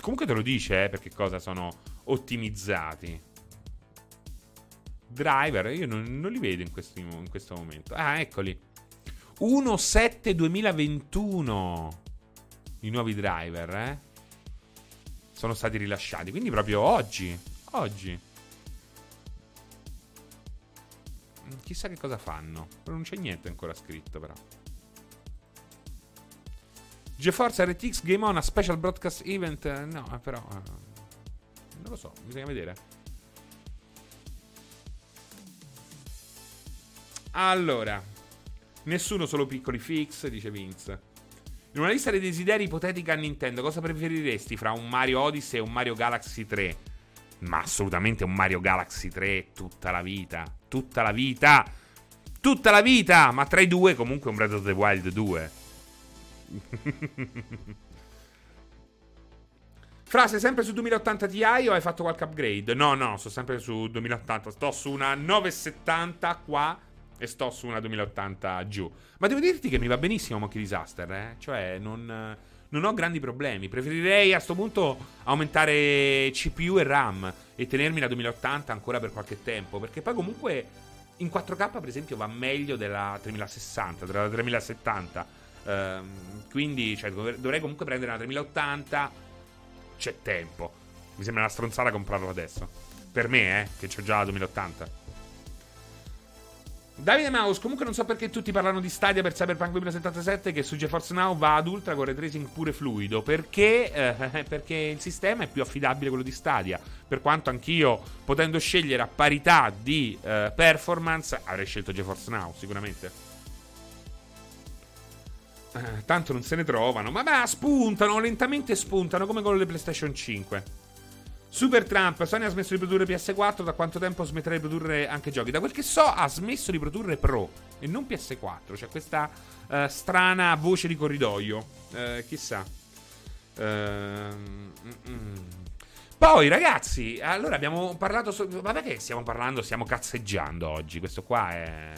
Comunque te lo dice, eh, perché cosa sono ottimizzati. Driver, io non, non li vedo in, questi, in questo momento. Ah, eccoli. 1.7 2021 i nuovi driver, eh? Sono stati rilasciati, quindi proprio oggi. Oggi. Chissà che cosa fanno. Non c'è niente ancora scritto, però. GeForce RTX Game On a special broadcast event. No, eh, però. Eh, non lo so, bisogna vedere. Allora, nessuno solo piccoli fix, dice Vince. In una lista dei desideri ipotetica a Nintendo, cosa preferiresti fra un Mario Odyssey e un Mario Galaxy 3? Ma assolutamente un Mario Galaxy 3 tutta la vita. Tutta la vita. Tutta la vita. Ma tra i due comunque un Breath of the Wild 2. Fra, sei sempre su 2080 Ti o hai fatto qualche upgrade? No, no, sto sempre su 2080. Sto su una 970 qua e sto su una 2080 giù. Ma devo dirti che mi va benissimo Monkey Disaster, eh? Cioè, non, non ho grandi problemi. Preferirei a questo punto aumentare CPU e RAM e tenermi la 2080 ancora per qualche tempo. Perché poi comunque in 4K, per esempio, va meglio della 3060, della 3070. Ehm, quindi cioè, dovrei comunque prendere una 3080. C'è tempo. Mi sembra una stronzata comprarlo adesso. Per me, eh, che ho già la 2080. Davide Mouse, comunque non so perché tutti parlano di Stadia per Cyberpunk 2077 che su GeForce Now va ad ultra con ray tracing pure fluido. Perché? Eh, perché il sistema è più affidabile quello di Stadia. Per quanto anch'io, potendo scegliere a parità di eh, performance, avrei scelto GeForce Now, sicuramente. Eh, tanto non se ne trovano. Ma beh, spuntano, lentamente spuntano, come con le PlayStation 5. Super Trump, Sony ha smesso di produrre PS4, da quanto tempo smetterà di produrre anche giochi? Da quel che so ha smesso di produrre Pro e non PS4, c'è questa uh, strana voce di corridoio, uh, chissà. Uh, Poi ragazzi, allora abbiamo parlato, so- vabbè che stiamo parlando, stiamo cazzeggiando oggi, questo qua è...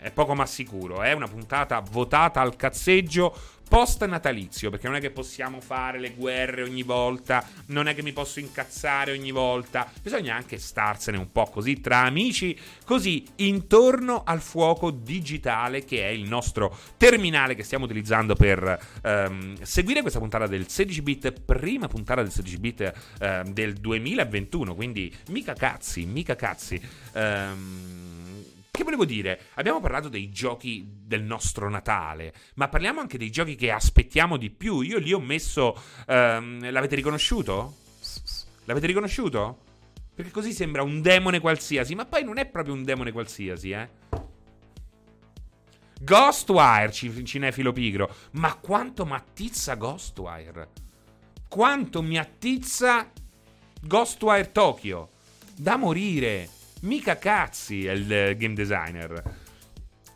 è poco ma sicuro. È una puntata votata al cazzeggio post natalizio, perché non è che possiamo fare le guerre ogni volta, non è che mi posso incazzare ogni volta, bisogna anche starsene un po' così tra amici, così intorno al fuoco digitale che è il nostro terminale che stiamo utilizzando per ehm, seguire questa puntata del 16 bit, prima puntata del 16 bit ehm, del 2021, quindi mica cazzi, mica cazzi. Ehm, che volevo dire? Abbiamo parlato dei giochi del nostro Natale, ma parliamo anche dei giochi che aspettiamo di più. Io li ho messo. Um, l'avete riconosciuto? L'avete riconosciuto? Perché così sembra un demone qualsiasi, ma poi non è proprio un demone qualsiasi, eh. Ghostwire, cinefilo pigro. Ma quanto mi attizza Ghostwire? Quanto mi attizza Ghostwire Tokyo? Da morire. Mica cazzi è il eh, game designer.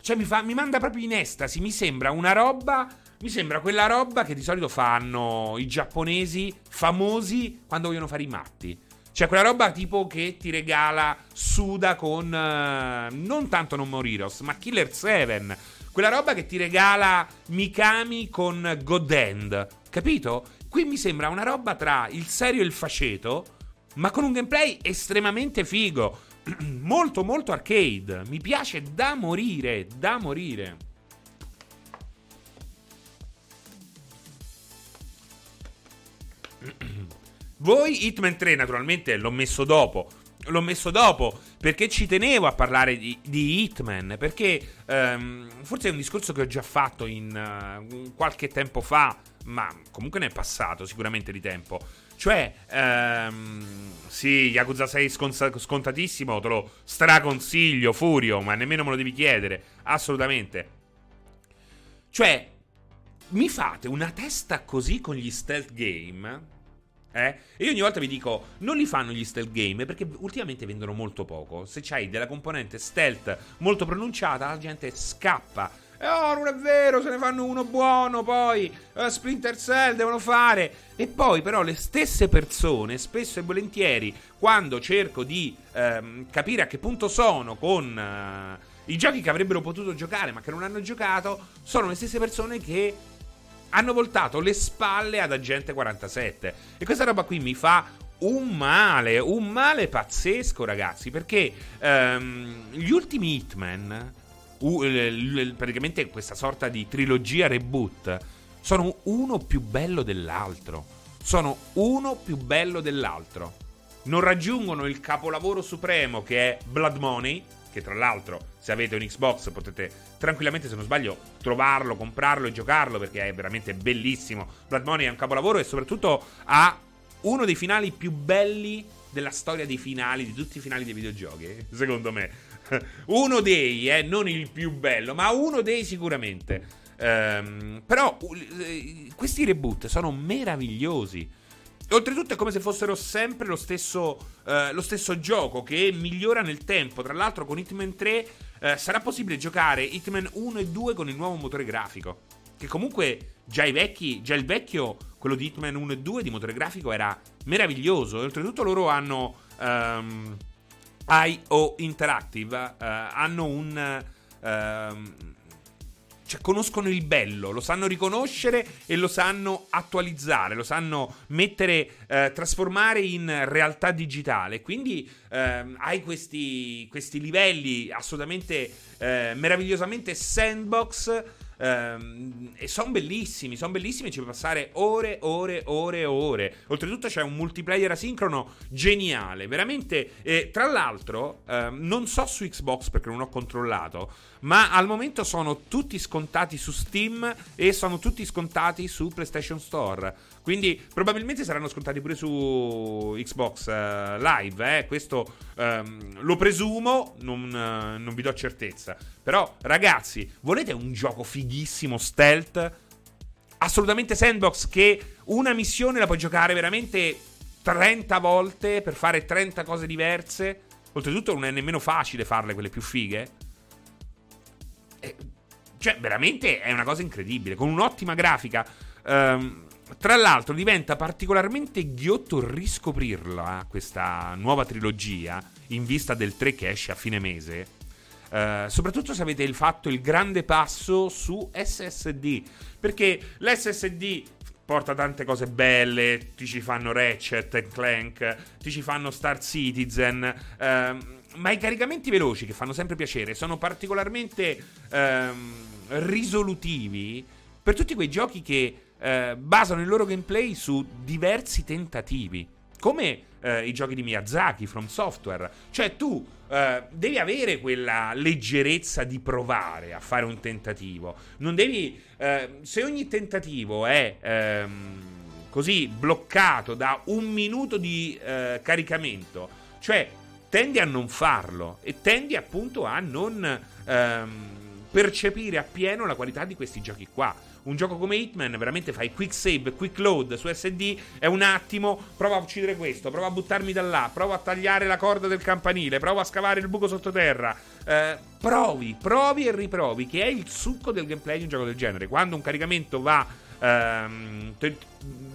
Cioè mi, fa, mi manda proprio in estasi, mi sembra una roba... Mi sembra quella roba che di solito fanno i giapponesi famosi quando vogliono fare i matti. Cioè quella roba tipo che ti regala Suda con... Uh, non tanto Non More Heroes, ma Killer 7. Quella roba che ti regala Mikami con God End. Capito? Qui mi sembra una roba tra il serio e il faceto, ma con un gameplay estremamente figo. molto molto arcade. Mi piace da morire, da morire. Voi Hitman 3 naturalmente l'ho messo dopo. L'ho messo dopo perché ci tenevo a parlare di, di Hitman. Perché um, forse è un discorso che ho già fatto in uh, qualche tempo fa, ma comunque ne è passato sicuramente di tempo. Cioè, ehm, sì, Yakuza 6 scon- scontatissimo, te lo straconsiglio, Furio, ma nemmeno me lo devi chiedere, assolutamente. Cioè, mi fate una testa così con gli stealth game? Eh? E io ogni volta vi dico, non li fanno gli stealth game perché ultimamente vendono molto poco. Se c'hai della componente stealth molto pronunciata, la gente scappa oh, non è vero, se ne fanno uno buono, poi uh, Splinter Cell devono fare. E poi però le stesse persone, spesso e volentieri, quando cerco di um, capire a che punto sono con uh, i giochi che avrebbero potuto giocare ma che non hanno giocato, sono le stesse persone che hanno voltato le spalle ad Agente 47. E questa roba qui mi fa un male, un male pazzesco, ragazzi. Perché um, gli ultimi Hitman praticamente questa sorta di trilogia reboot, sono uno più bello dell'altro. Sono uno più bello dell'altro. Non raggiungono il capolavoro supremo che è Blood Money, che tra l'altro se avete un Xbox potete tranquillamente, se non sbaglio, trovarlo, comprarlo e giocarlo perché è veramente bellissimo. Blood Money è un capolavoro e soprattutto ha uno dei finali più belli della storia dei finali, di tutti i finali dei videogiochi, secondo me. uno dei, eh, non il più bello, ma uno dei sicuramente. Um, però uh, questi reboot sono meravigliosi. Oltretutto è come se fossero sempre lo stesso, uh, lo stesso gioco che migliora nel tempo. Tra l'altro con Hitman 3 uh, sarà possibile giocare Hitman 1 e 2 con il nuovo motore grafico. Che comunque già i vecchi, già il vecchio, quello di Hitman 1 e 2 di motore grafico era meraviglioso. Oltretutto loro hanno... Um, IO Interactive uh, hanno un... Uh, cioè, conoscono il bello, lo sanno riconoscere e lo sanno attualizzare, lo sanno mettere, uh, trasformare in realtà digitale. Quindi ehm, hai questi, questi, livelli assolutamente meravigliosamente sandbox Ehm, e sono bellissimi, sono bellissimi. Ci puoi passare ore, ore, ore e ore. Oltretutto c'è un multiplayer asincrono geniale. Veramente. Eh, tra l'altro, ehm, non so su Xbox perché non ho controllato. Ma al momento sono tutti scontati su Steam e sono tutti scontati su PlayStation Store. Quindi probabilmente saranno scontati pure su Xbox uh, Live. Eh? Questo um, lo presumo, non, uh, non vi do certezza. Però, ragazzi, volete un gioco fighissimo stealth? Assolutamente sandbox che una missione la puoi giocare veramente 30 volte per fare 30 cose diverse. Oltretutto non è nemmeno facile farle quelle più fighe. E, cioè, veramente è una cosa incredibile. Con un'ottima grafica. Um, tra l'altro diventa particolarmente ghiotto riscoprirla, questa nuova trilogia, in vista del 3 che esce a fine mese. Uh, soprattutto se avete fatto il grande passo su SSD. Perché l'SSD porta tante cose belle, ti ci fanno Ratchet Clank, ti ci fanno Star Citizen. Uh, ma i caricamenti veloci, che fanno sempre piacere, sono particolarmente uh, risolutivi per tutti quei giochi che eh, basano il loro gameplay su diversi tentativi. Come eh, i giochi di Miyazaki, From Software. Cioè tu eh, devi avere quella leggerezza di provare a fare un tentativo. Non devi... Eh, se ogni tentativo è... Ehm, così bloccato da un minuto di eh, caricamento, cioè tendi a non farlo e tendi appunto a non ehm, percepire appieno la qualità di questi giochi qua un gioco come Hitman veramente fai quick save, quick load su SD, è un attimo, prova a uccidere questo, prova a buttarmi da là, prova a tagliare la corda del campanile, prova a scavare il buco sottoterra. Eh, provi, provi e riprovi, che è il succo del gameplay di un gioco del genere. Quando un caricamento va, ehm,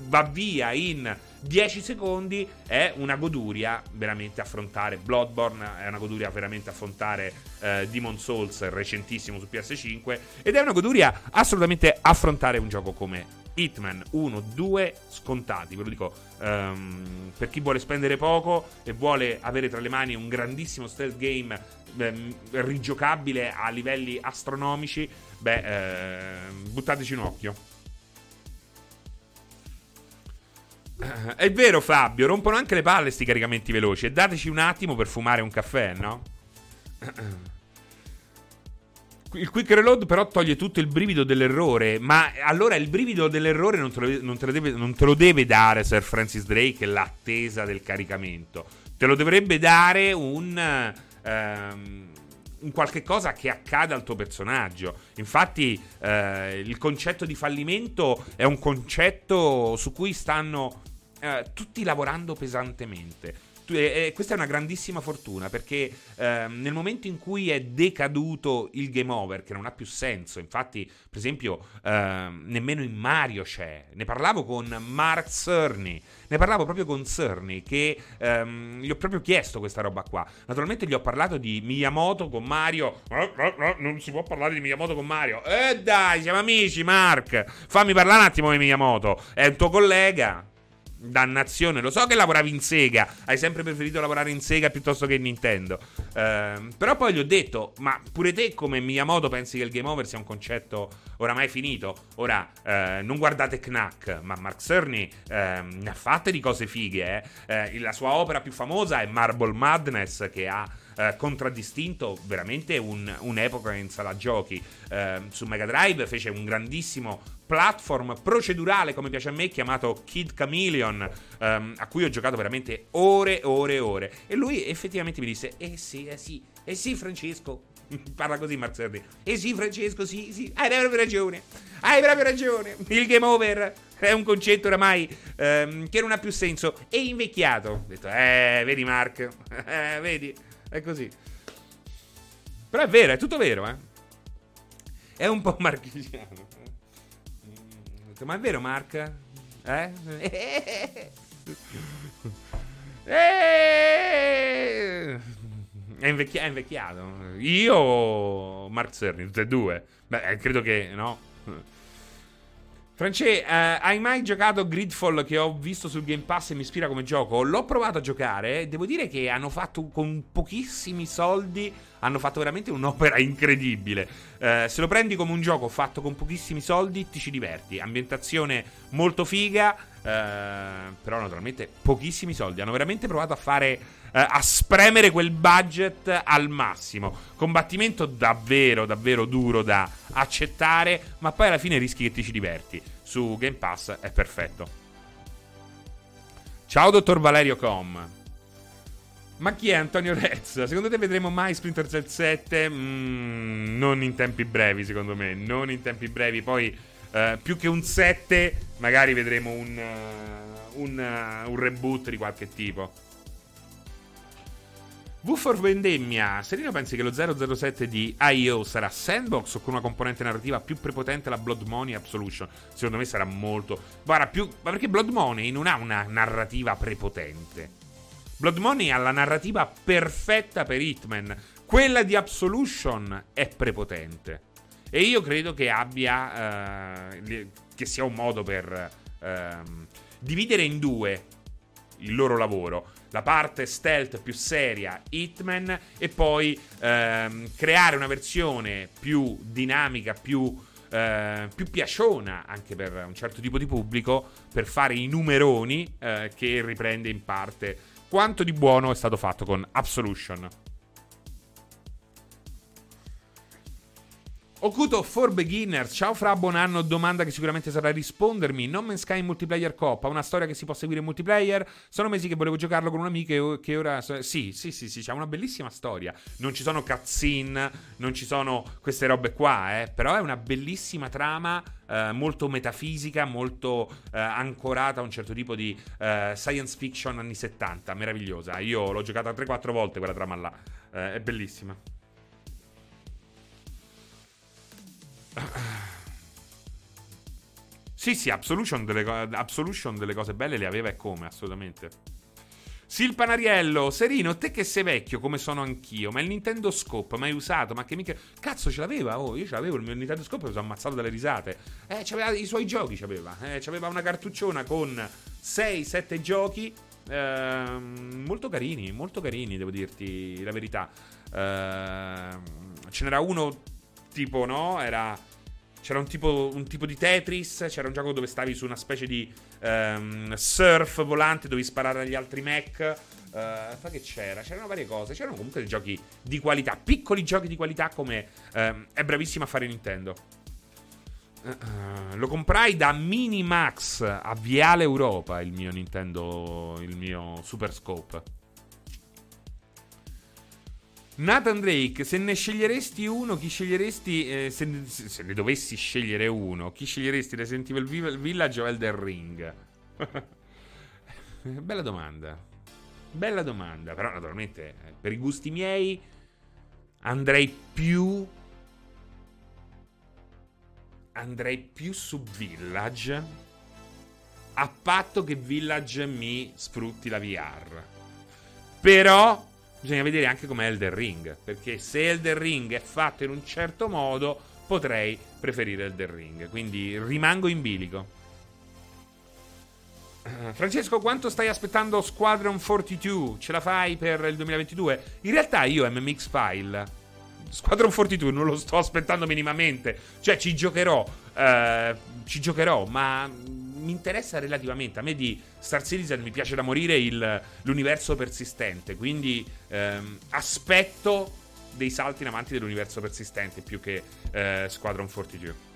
va via in 10 secondi è una goduria veramente affrontare Bloodborne, è una goduria veramente affrontare eh, Demon Souls recentissimo su PS5 ed è una goduria assolutamente affrontare un gioco come Hitman 1, 2 scontati, ve lo dico um, per chi vuole spendere poco e vuole avere tra le mani un grandissimo stealth game um, rigiocabile a livelli astronomici, beh, uh, buttateci un occhio. È vero, Fabio, rompono anche le palle sti caricamenti veloci. E dateci un attimo per fumare un caffè, no? Il quick reload però toglie tutto il brivido dell'errore. Ma allora il brivido dell'errore non te lo, non te lo, deve, non te lo deve, dare Sir Francis Drake l'attesa del caricamento. Te lo dovrebbe dare un. Um, un qualche cosa che accada al tuo personaggio. Infatti, eh, il concetto di fallimento è un concetto su cui stanno eh, tutti lavorando pesantemente. Eh, questa è una grandissima fortuna perché eh, nel momento in cui è decaduto il game over, che non ha più senso, infatti, per esempio, eh, nemmeno in Mario c'è. Ne parlavo con Mark Cerny, ne parlavo proprio con Cerny, che ehm, gli ho proprio chiesto questa roba qua. Naturalmente gli ho parlato di Miyamoto con Mario. Eh, eh, eh, non si può parlare di Miyamoto con Mario. Eh dai, siamo amici, Mark. Fammi parlare un attimo di Miyamoto. È un tuo collega. Dannazione, lo so che lavoravi in Sega, hai sempre preferito lavorare in Sega piuttosto che in Nintendo. Uh, però poi gli ho detto, ma pure te come Miyamoto pensi che il game over sia un concetto oramai finito? Ora, uh, non guardate Knack, ma Mark Cerny uh, ne ha fatte di cose fighe. Eh? la sua opera più famosa è Marble Madness, che ha eh, contraddistinto veramente un, un'epoca in sala giochi. Eh, su Mega Drive fece un grandissimo platform procedurale, come piace a me, chiamato Kid Chameleon, ehm, a cui ho giocato veramente ore e ore e ore. E lui effettivamente mi disse, eh sì, eh sì, eh sì Francesco, parla così Marzerdi, eh sì Francesco, sì, sì, hai proprio ragione, hai proprio ragione, il game over è un concetto oramai ehm, che non ha più senso, è invecchiato. Ho detto, eh, vedi Mark, eh, vedi, è così. Però è vero, è tutto vero, eh. È un po' marchigiano. Ma è vero, Mark? Eh? È, invecchi- è invecchiato. Io, Mark Cerny, tutte e due. Beh, credo che no. France, eh, hai mai giocato Gridfall che ho visto sul Game Pass e mi ispira come gioco? L'ho provato a giocare, devo dire che hanno fatto con pochissimi soldi, hanno fatto veramente un'opera incredibile. Eh, se lo prendi come un gioco fatto con pochissimi soldi, ti ci diverti. Ambientazione molto figa, eh, però naturalmente pochissimi soldi. Hanno veramente provato a fare, eh, a spremere quel budget al massimo. Combattimento davvero, davvero duro da accettare, ma poi alla fine rischi che ti ci diverti. Su Game Pass è perfetto. Ciao dottor Valerio Com. Ma chi è Antonio Rez? Secondo te vedremo mai Splinter Cell 7? Mm, non in tempi brevi, secondo me. Non in tempi brevi. Poi, uh, più che un 7, magari vedremo un, uh, un, uh, un reboot di qualche tipo. V Vendemmia, Serino pensi che lo 007 di IO sarà sandbox o con una componente narrativa più prepotente la Blood Money Absolution? Secondo me sarà molto... Guarda, più... Ma perché Blood Money non ha una narrativa prepotente. Blood Money ha la narrativa perfetta per Hitman. Quella di Absolution è prepotente. E io credo che abbia... Uh, che sia un modo per... Uh, dividere in due il loro lavoro la parte stealth più seria Hitman e poi ehm, creare una versione più dinamica, più, eh, più, piaciona anche per un certo tipo di pubblico per fare i numeroni eh, che riprende in parte quanto di buono è stato fatto con Absolution. Okuto for Beginners, ciao Fra, buon anno, domanda che sicuramente sarà rispondermi. No Man's Sky Multiplayer Coppa, una storia che si può seguire in multiplayer. Sono mesi che volevo giocarlo con un'amica che ora... Sì, sì, sì, sì, c'è una bellissima storia. Non ci sono cutscene, non ci sono queste robe qua, eh. Però è una bellissima trama, eh, molto metafisica, molto eh, ancorata a un certo tipo di eh, science fiction anni 70, meravigliosa. Io l'ho giocata 3-4 volte quella trama là, eh, è bellissima. Sì, sì, Absolution delle, Absolution delle cose belle le aveva e come, assolutamente. Sil Panariello, Serino, te che sei vecchio come sono anch'io, ma il Nintendo Scope mai usato, ma che mica... Cazzo ce l'aveva, oh, io ce l'avevo il mio Nintendo Scope e mi sono ammazzato dalle risate. Eh, c'aveva i suoi giochi, c'aveva. Eh, c'aveva una cartucciona con 6-7 giochi, eh, molto carini, molto carini, devo dirti la verità. Eh, ce n'era uno tipo, no? Era. C'era un tipo, un tipo, di Tetris. C'era un gioco dove stavi su una specie di um, surf volante, dovevi sparare agli altri mech. Uh, che c'era? C'erano varie cose. C'erano comunque dei giochi di qualità. Piccoli giochi di qualità come um, è bravissimo a fare Nintendo. Uh, lo comprai da Minimax a Viale Europa. Il mio Nintendo. Il mio Super Scope. Nathan Drake, se ne sceglieresti uno, chi sceglieresti? Eh, se, se, ne dovessi scegliere uno, chi sceglieresti Resident Evil Village o Elder Ring? Bella domanda. Bella domanda, però naturalmente eh, per i gusti miei andrei più andrei più su Village a patto che Village mi sfrutti la VR. Però bisogna vedere anche come Elden Ring, perché se Elden Ring è fatto in un certo modo potrei preferire Elden Ring, quindi rimango in bilico. Francesco, quanto stai aspettando Squadron 42? Ce la fai per il 2022? In realtà io MMX File Squadron 42 non lo sto aspettando minimamente. Cioè, ci giocherò. Eh, ci giocherò, ma mi interessa relativamente. A me di Star Citizen mi piace da morire il, l'universo persistente. Quindi ehm, aspetto dei salti in avanti dell'universo persistente più che eh, Squadron 42.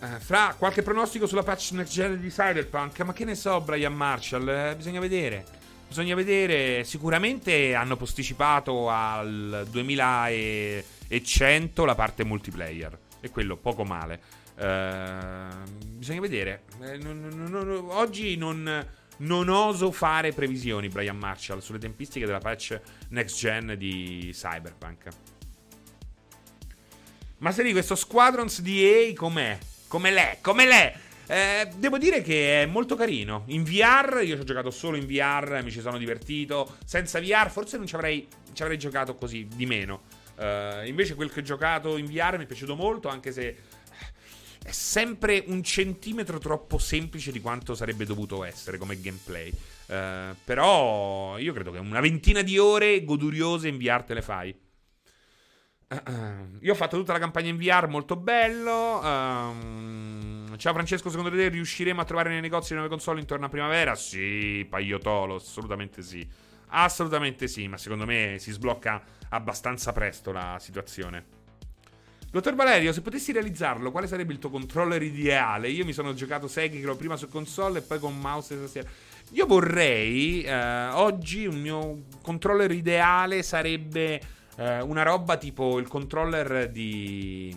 Uh, fra qualche pronostico sulla patch next gen di Cyberpunk, ma che ne so, Brian Marshall? Eh, bisogna vedere. Bisogna vedere. Sicuramente hanno posticipato al 2100 la parte multiplayer. E quello poco male. Uh, bisogna vedere. Eh, non, non, non, oggi non, oso fare previsioni, Brian Marshall, sulle tempistiche della patch next gen di Cyberpunk. Ma se di questo Squadrons di EA com'è? Come l'è? Come l'è? Eh, devo dire che è molto carino. In VR, io ci ho giocato solo in VR, mi ci sono divertito. Senza VR, forse non ci avrei, ci avrei giocato così, di meno. Uh, invece quel che ho giocato in VR mi è piaciuto molto, anche se è sempre un centimetro troppo semplice di quanto sarebbe dovuto essere come gameplay. Uh, però io credo che una ventina di ore goduriose in VR te le fai. Io ho fatto tutta la campagna in VR, molto bello. Um, ciao Francesco, secondo te riusciremo a trovare nei negozi le nuove console intorno a primavera? Sì, Paiotolo, assolutamente sì. Assolutamente sì, ma secondo me si sblocca abbastanza presto la situazione. Dottor Valerio, se potessi realizzarlo, quale sarebbe il tuo controller ideale? Io mi sono giocato Sekiro prima su console e poi con mouse tastiera. Io vorrei, eh, oggi, un mio controller ideale sarebbe eh, una roba tipo il controller di,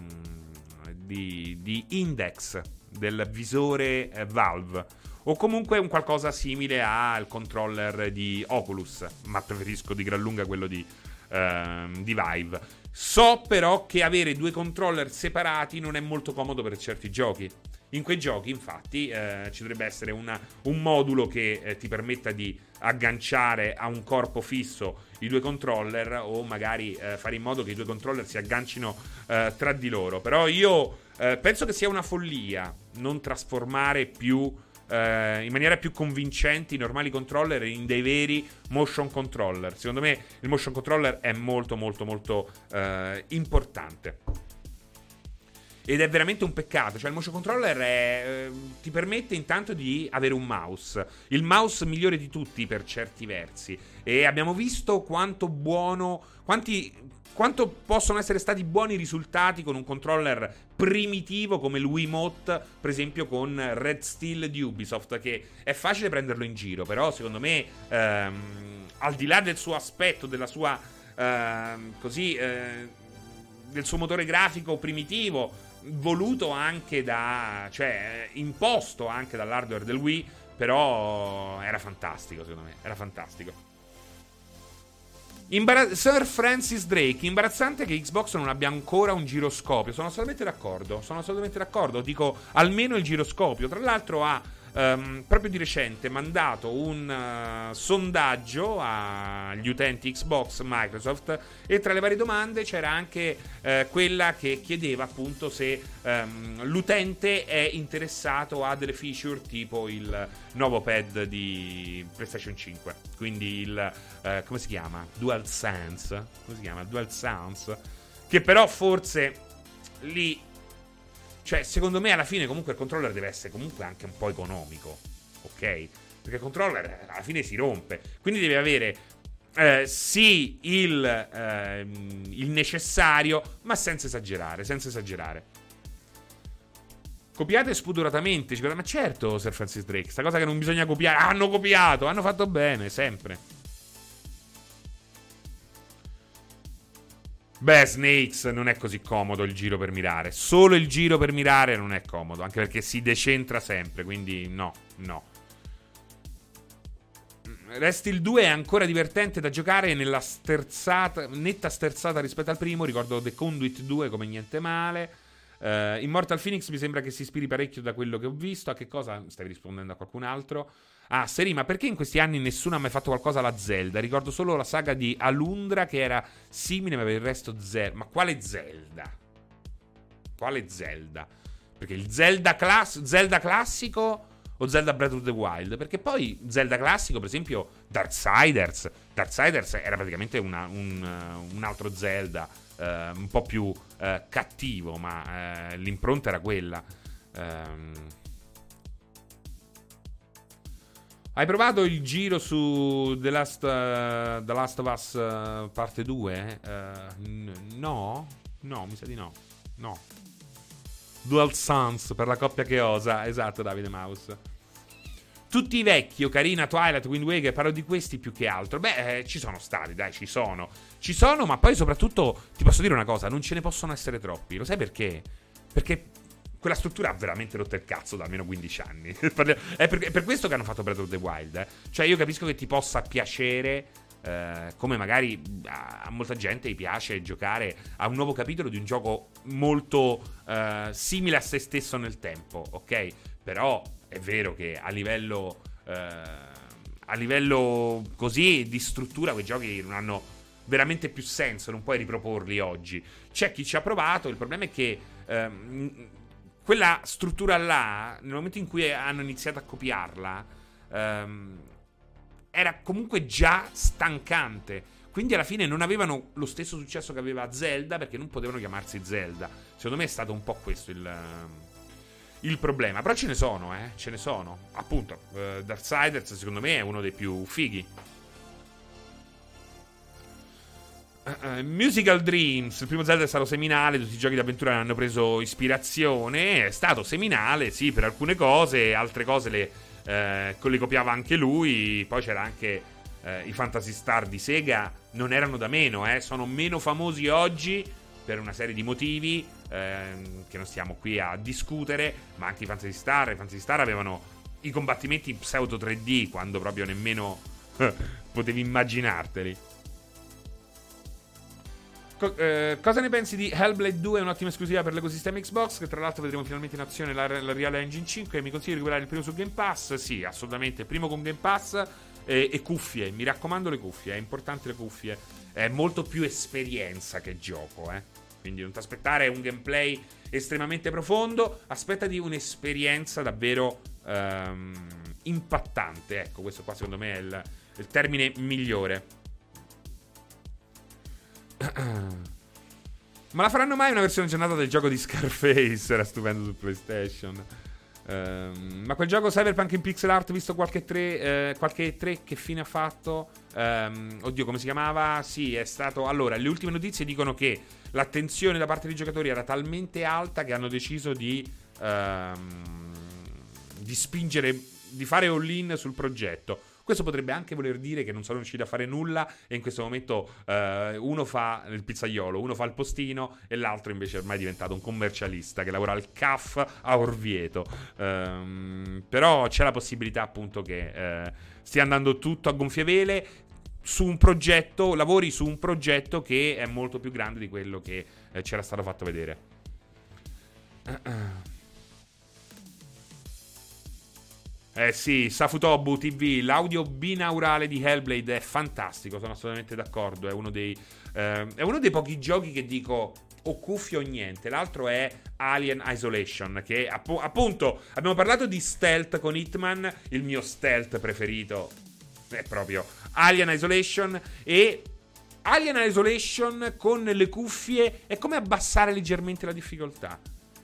di, di Index del visore eh, Valve o comunque un qualcosa simile al controller di Oculus, ma preferisco di gran lunga quello di, uh, di Vive. So però che avere due controller separati non è molto comodo per certi giochi. In quei giochi, infatti, eh, ci dovrebbe essere una, un modulo che eh, ti permetta di agganciare a un corpo fisso i due controller o magari eh, fare in modo che i due controller si aggancino eh, tra di loro. Però io eh, penso che sia una follia non trasformare più eh, in maniera più convincente i normali controller in dei veri motion controller. Secondo me il motion controller è molto molto molto importante. Ed è veramente un peccato. Cioè, il motion controller è, eh, ti permette intanto di avere un mouse. Il mouse migliore di tutti per certi versi. E abbiamo visto quanto buono. Quanti. Quanto possono essere stati buoni i risultati con un controller primitivo come il Wiimote, per esempio con Red Steel di Ubisoft, che è facile prenderlo in giro, però secondo me, ehm, al di là del suo aspetto, della sua ehm, così, eh, del suo motore grafico primitivo, voluto anche da, cioè imposto anche dall'hardware del Wii, però era fantastico secondo me, era fantastico. Imbaraz- Sir Francis Drake, imbarazzante che Xbox non abbia ancora un giroscopio. Sono assolutamente d'accordo. Sono assolutamente d'accordo. Dico almeno il giroscopio. Tra l'altro ha um, proprio di recente mandato un uh, sondaggio agli utenti Xbox Microsoft e tra le varie domande c'era anche uh, quella che chiedeva appunto se um, l'utente è interessato a delle feature tipo il nuovo pad di PlayStation 5 quindi il uh, come si chiama? DualSense come si chiama? DualSense che però forse lì cioè, secondo me alla fine comunque il controller deve essere comunque anche un po' economico, ok? Perché il controller alla fine si rompe. Quindi deve avere eh, sì il, eh, il, necessario, ma senza esagerare, senza esagerare. Copiate spudoratamente, ma certo, Sir Francis Drake, sta cosa che non bisogna copiare. Hanno copiato, hanno fatto bene, sempre. Beh, Snakes non è così comodo il giro per mirare. Solo il giro per mirare non è comodo, anche perché si decentra sempre, quindi no, no. Rest 2 è ancora divertente da giocare nella sterzata, netta sterzata rispetto al primo. Ricordo The Conduit 2 come niente male. Uh, Immortal Phoenix mi sembra che si ispiri parecchio da quello che ho visto. A che cosa? Stavi rispondendo a qualcun altro? Ah, Seri, ma perché in questi anni nessuno ha mai fatto qualcosa alla Zelda? Ricordo solo la saga di Alundra che era simile, ma per il resto zero. Ma quale Zelda? Quale Zelda? Perché il Zelda, class- Zelda classico o Zelda Breath of the Wild? Perché poi Zelda classico, per esempio, Darksiders. Darksiders era praticamente una, un, un, altro Zelda, eh, un po' più eh, cattivo, ma eh, l'impronta era quella. Ehm. Hai provato il giro su The Last, uh, The Last of Us uh, parte 2? Uh, n- no? No, mi sa di no. No. Dual Sons per la coppia che osa. Esatto, Davide Mouse. Tutti i vecchi, Ocarina, Twilight, Wind Waker, parlo di questi più che altro. Beh, eh, ci sono stati, dai, ci sono. Ci sono, ma poi soprattutto ti posso dire una cosa, non ce ne possono essere troppi. Lo sai perché? Perché quella struttura ha veramente rotto il cazzo da almeno 15 anni. è, per, è, per, questo che hanno fatto Breath of the Wild. Eh. Cioè, io capisco che ti possa piacere eh, come magari a, molta gente piace giocare a un nuovo capitolo di un gioco molto eh, simile a se stesso nel tempo, ok? Però è vero che a livello, eh, a livello così di struttura quei giochi non hanno veramente più senso, non puoi riproporli oggi. C'è chi ci ha provato, il problema è che ehm, quella struttura là, nel momento in cui hanno iniziato a copiarla, ehm, era comunque già stancante. Quindi alla fine non avevano lo stesso successo che aveva Zelda perché non potevano chiamarsi Zelda. Secondo me è stato un po' questo il, il problema. Però ce ne sono, eh. Ce ne sono. Appunto, uh, Darksiders secondo me è uno dei più fighi. Uh, Musical Dreams, il primo Zelda è stato seminale, tutti i giochi d'avventura ne hanno preso ispirazione, è stato seminale, sì, per alcune cose, altre cose le eh, le copiava anche lui. Poi c'era anche eh, i Fantasy Star di Sega, non erano da meno, eh, sono meno famosi oggi per una serie di motivi ehm, che non stiamo qui a discutere, ma anche i Fantasy Star, i Fantasy Star avevano i combattimenti pseudo 3D quando proprio nemmeno potevi immaginarteli. Co- eh, cosa ne pensi di Hellblade 2? Un'ottima esclusiva per l'ecosistema Xbox. Che tra l'altro vedremo finalmente in azione la, la Real Engine 5. Mi consiglio di recuperare il primo su Game Pass? Sì, assolutamente. Primo con Game Pass e, e cuffie. Mi raccomando, le cuffie. È importante le cuffie. È molto più esperienza che gioco, eh. Quindi non ti aspettare un gameplay estremamente profondo. Aspettati un'esperienza davvero um, impattante. Ecco, questo qua secondo me è il, il termine migliore. Ma la faranno mai una versione aggiornata del gioco di Scarface? Era stupendo su PlayStation. Um, ma quel gioco Cyberpunk in pixel art, visto qualche 3, eh, qualche 3 che fine ha fatto? Um, oddio, come si chiamava? Sì, è stato. Allora, le ultime notizie dicono che l'attenzione da parte dei giocatori era talmente alta che hanno deciso di, um, di spingere, di fare all-in sul progetto. Questo potrebbe anche voler dire che non sono riusciti a fare nulla e in questo momento eh, uno fa il pizzaiolo, uno fa il postino e l'altro invece è ormai diventato un commercialista che lavora al CAF a Orvieto. Um, però c'è la possibilità appunto che eh, stia andando tutto a gonfie vele su un progetto, lavori su un progetto che è molto più grande di quello che eh, c'era stato fatto vedere. Uh-uh. Eh sì, Safutobu TV, l'audio binaurale di Hellblade è fantastico, sono assolutamente d'accordo, è uno dei, eh, è uno dei pochi giochi che dico o cuffio o niente. L'altro è Alien Isolation, che app- appunto abbiamo parlato di stealth con Hitman, il mio stealth preferito è proprio Alien Isolation e Alien Isolation con le cuffie è come abbassare leggermente la difficoltà.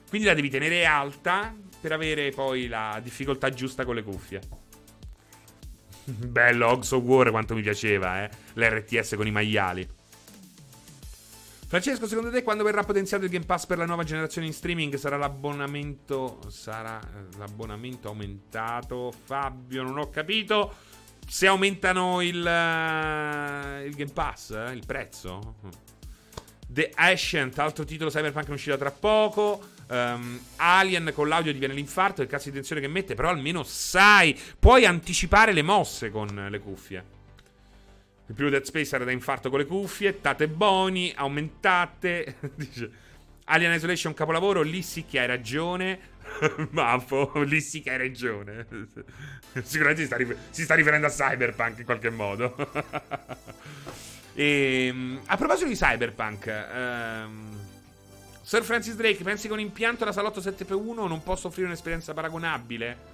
Quindi la devi tenere alta per avere poi la difficoltà giusta con le cuffie. Bello, Hogs of War quanto mi piaceva, eh? L'RTS con i maiali. Francesco, secondo te quando verrà potenziato il Game Pass per la nuova generazione in streaming sarà l'abbonamento sarà l'abbonamento aumentato? Fabio, non ho capito se aumentano il, uh, il Game Pass, eh? il prezzo. The Ascent, altro titolo cyberpunk in uscita tra poco. Um, Alien con l'audio diviene l'infarto, il cazzo di tensione che mette, però almeno sai, puoi anticipare le mosse con le cuffie. Il primo Dead Space era da infarto con le cuffie, tate boni, aumentate. Dice Alien Isolation capolavoro, lì sì che hai ragione. Maffo, lì sì che hai ragione. Sicuramente si sta, rifer- si sta riferendo a Cyberpunk in qualche modo. e, ehm, a proposito di Cyberpunk, ehm, Sir Francis Drake, pensi che un impianto da salotto 7x1 non possa offrire un'esperienza paragonabile?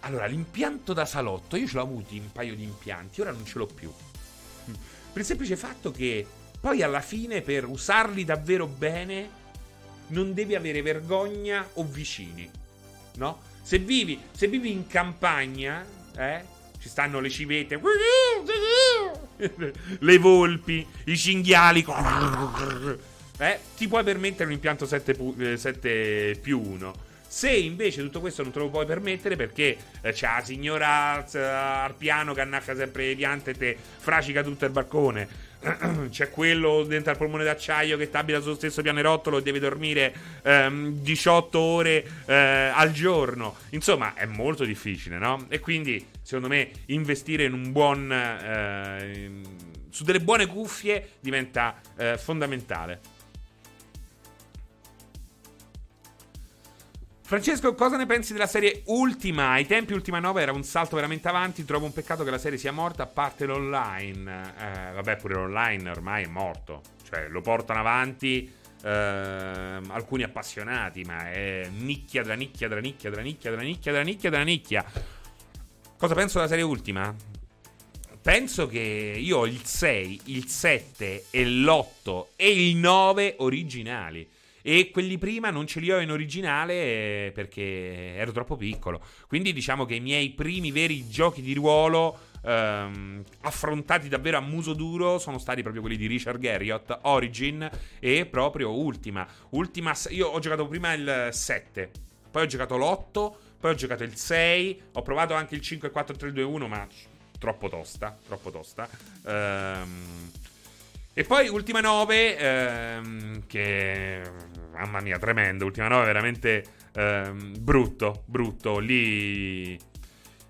Allora, l'impianto da salotto, io ce l'ho avuto un paio di impianti, ora non ce l'ho più. Per il semplice fatto che poi alla fine, per usarli davvero bene, non devi avere vergogna o vicini. No? Se vivi, se vivi in campagna, eh, ci stanno le civette, le volpi, i cinghiali. Eh, ti puoi permettere un impianto 7, 7 eh, più 1. Se invece tutto questo non te lo puoi permettere perché eh, c'è la signora eh, Arpiano che annacca sempre le piante e te fracica tutto il balcone, c'è quello dentro al polmone d'acciaio che abita sullo stesso pianerottolo e deve dormire ehm, 18 ore eh, al giorno. Insomma, è molto difficile, no? E quindi, secondo me, investire in un buon. Eh, su delle buone cuffie diventa eh, fondamentale. Francesco, cosa ne pensi della serie Ultima? Ai tempi Ultima 9 era un salto veramente avanti. Trovo un peccato che la serie sia morta, a parte l'online. Eh, vabbè, pure l'online ormai è morto. Cioè, lo portano avanti eh, alcuni appassionati, ma è nicchia della nicchia della nicchia della nicchia della nicchia della nicchia della nicchia. Cosa penso della serie Ultima? Penso che io ho il 6, il 7 e l'8 e il 9 originali. E quelli prima non ce li ho in originale eh, perché ero troppo piccolo. Quindi diciamo che i miei primi veri giochi di ruolo ehm, affrontati davvero a muso duro sono stati proprio quelli di Richard Garriott, Origin e proprio Ultima. Ultima io ho giocato prima il 7, poi ho giocato l'8, poi ho giocato il 6, ho provato anche il 5, 4, 3, 2, 1, ma troppo tosta, troppo tosta. Ehm e poi Ultima 9, ehm, che mamma mia, tremendo. Ultima 9 veramente ehm, brutto, brutto. Lì,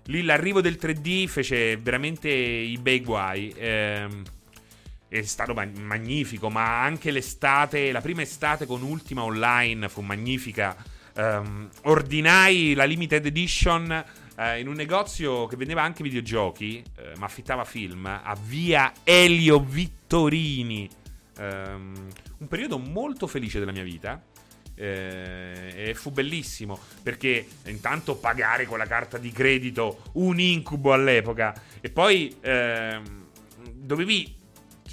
lì l'arrivo del 3D fece veramente i bei guai. Ehm, è stato mag- magnifico, ma anche l'estate, la prima estate con Ultima Online fu magnifica. Um, ordinai la limited edition uh, in un negozio che vendeva anche videogiochi, uh, ma affittava film, a via Elio Vittorini. Um, un periodo molto felice della mia vita. Eh, e fu bellissimo perché intanto pagare con la carta di credito un incubo all'epoca e poi eh, dovevi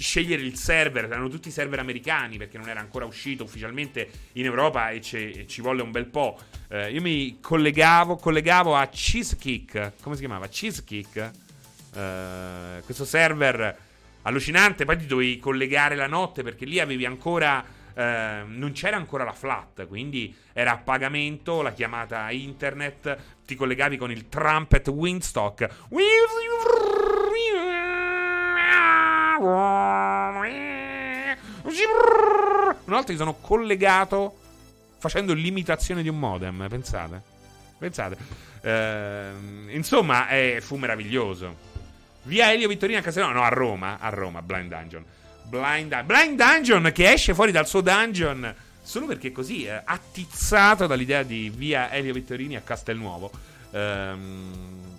scegliere il server, erano tutti server americani perché non era ancora uscito ufficialmente in Europa e, e ci volle un bel po'. Eh, io mi collegavo, collegavo a Cheesekick, come si chiamava? Cheesekick, eh, questo server allucinante, poi ti dovevi collegare la notte perché lì avevi ancora... Uh, non c'era ancora la flat, quindi era a pagamento la chiamata internet. Ti collegavi con il Trumpet Windstock. Una volta mi sono collegato facendo l'imitazione di un modem, pensate. Pensate. Eh, insomma, eh, fu meraviglioso. Via Elio Vittorino a Castellano, no, a Roma, a Roma, Blind Dungeon. Blind, Blind Dungeon che esce fuori dal suo dungeon solo perché così, eh, attizzato dall'idea di via Elio Vittorini a Castelnuovo. Ehm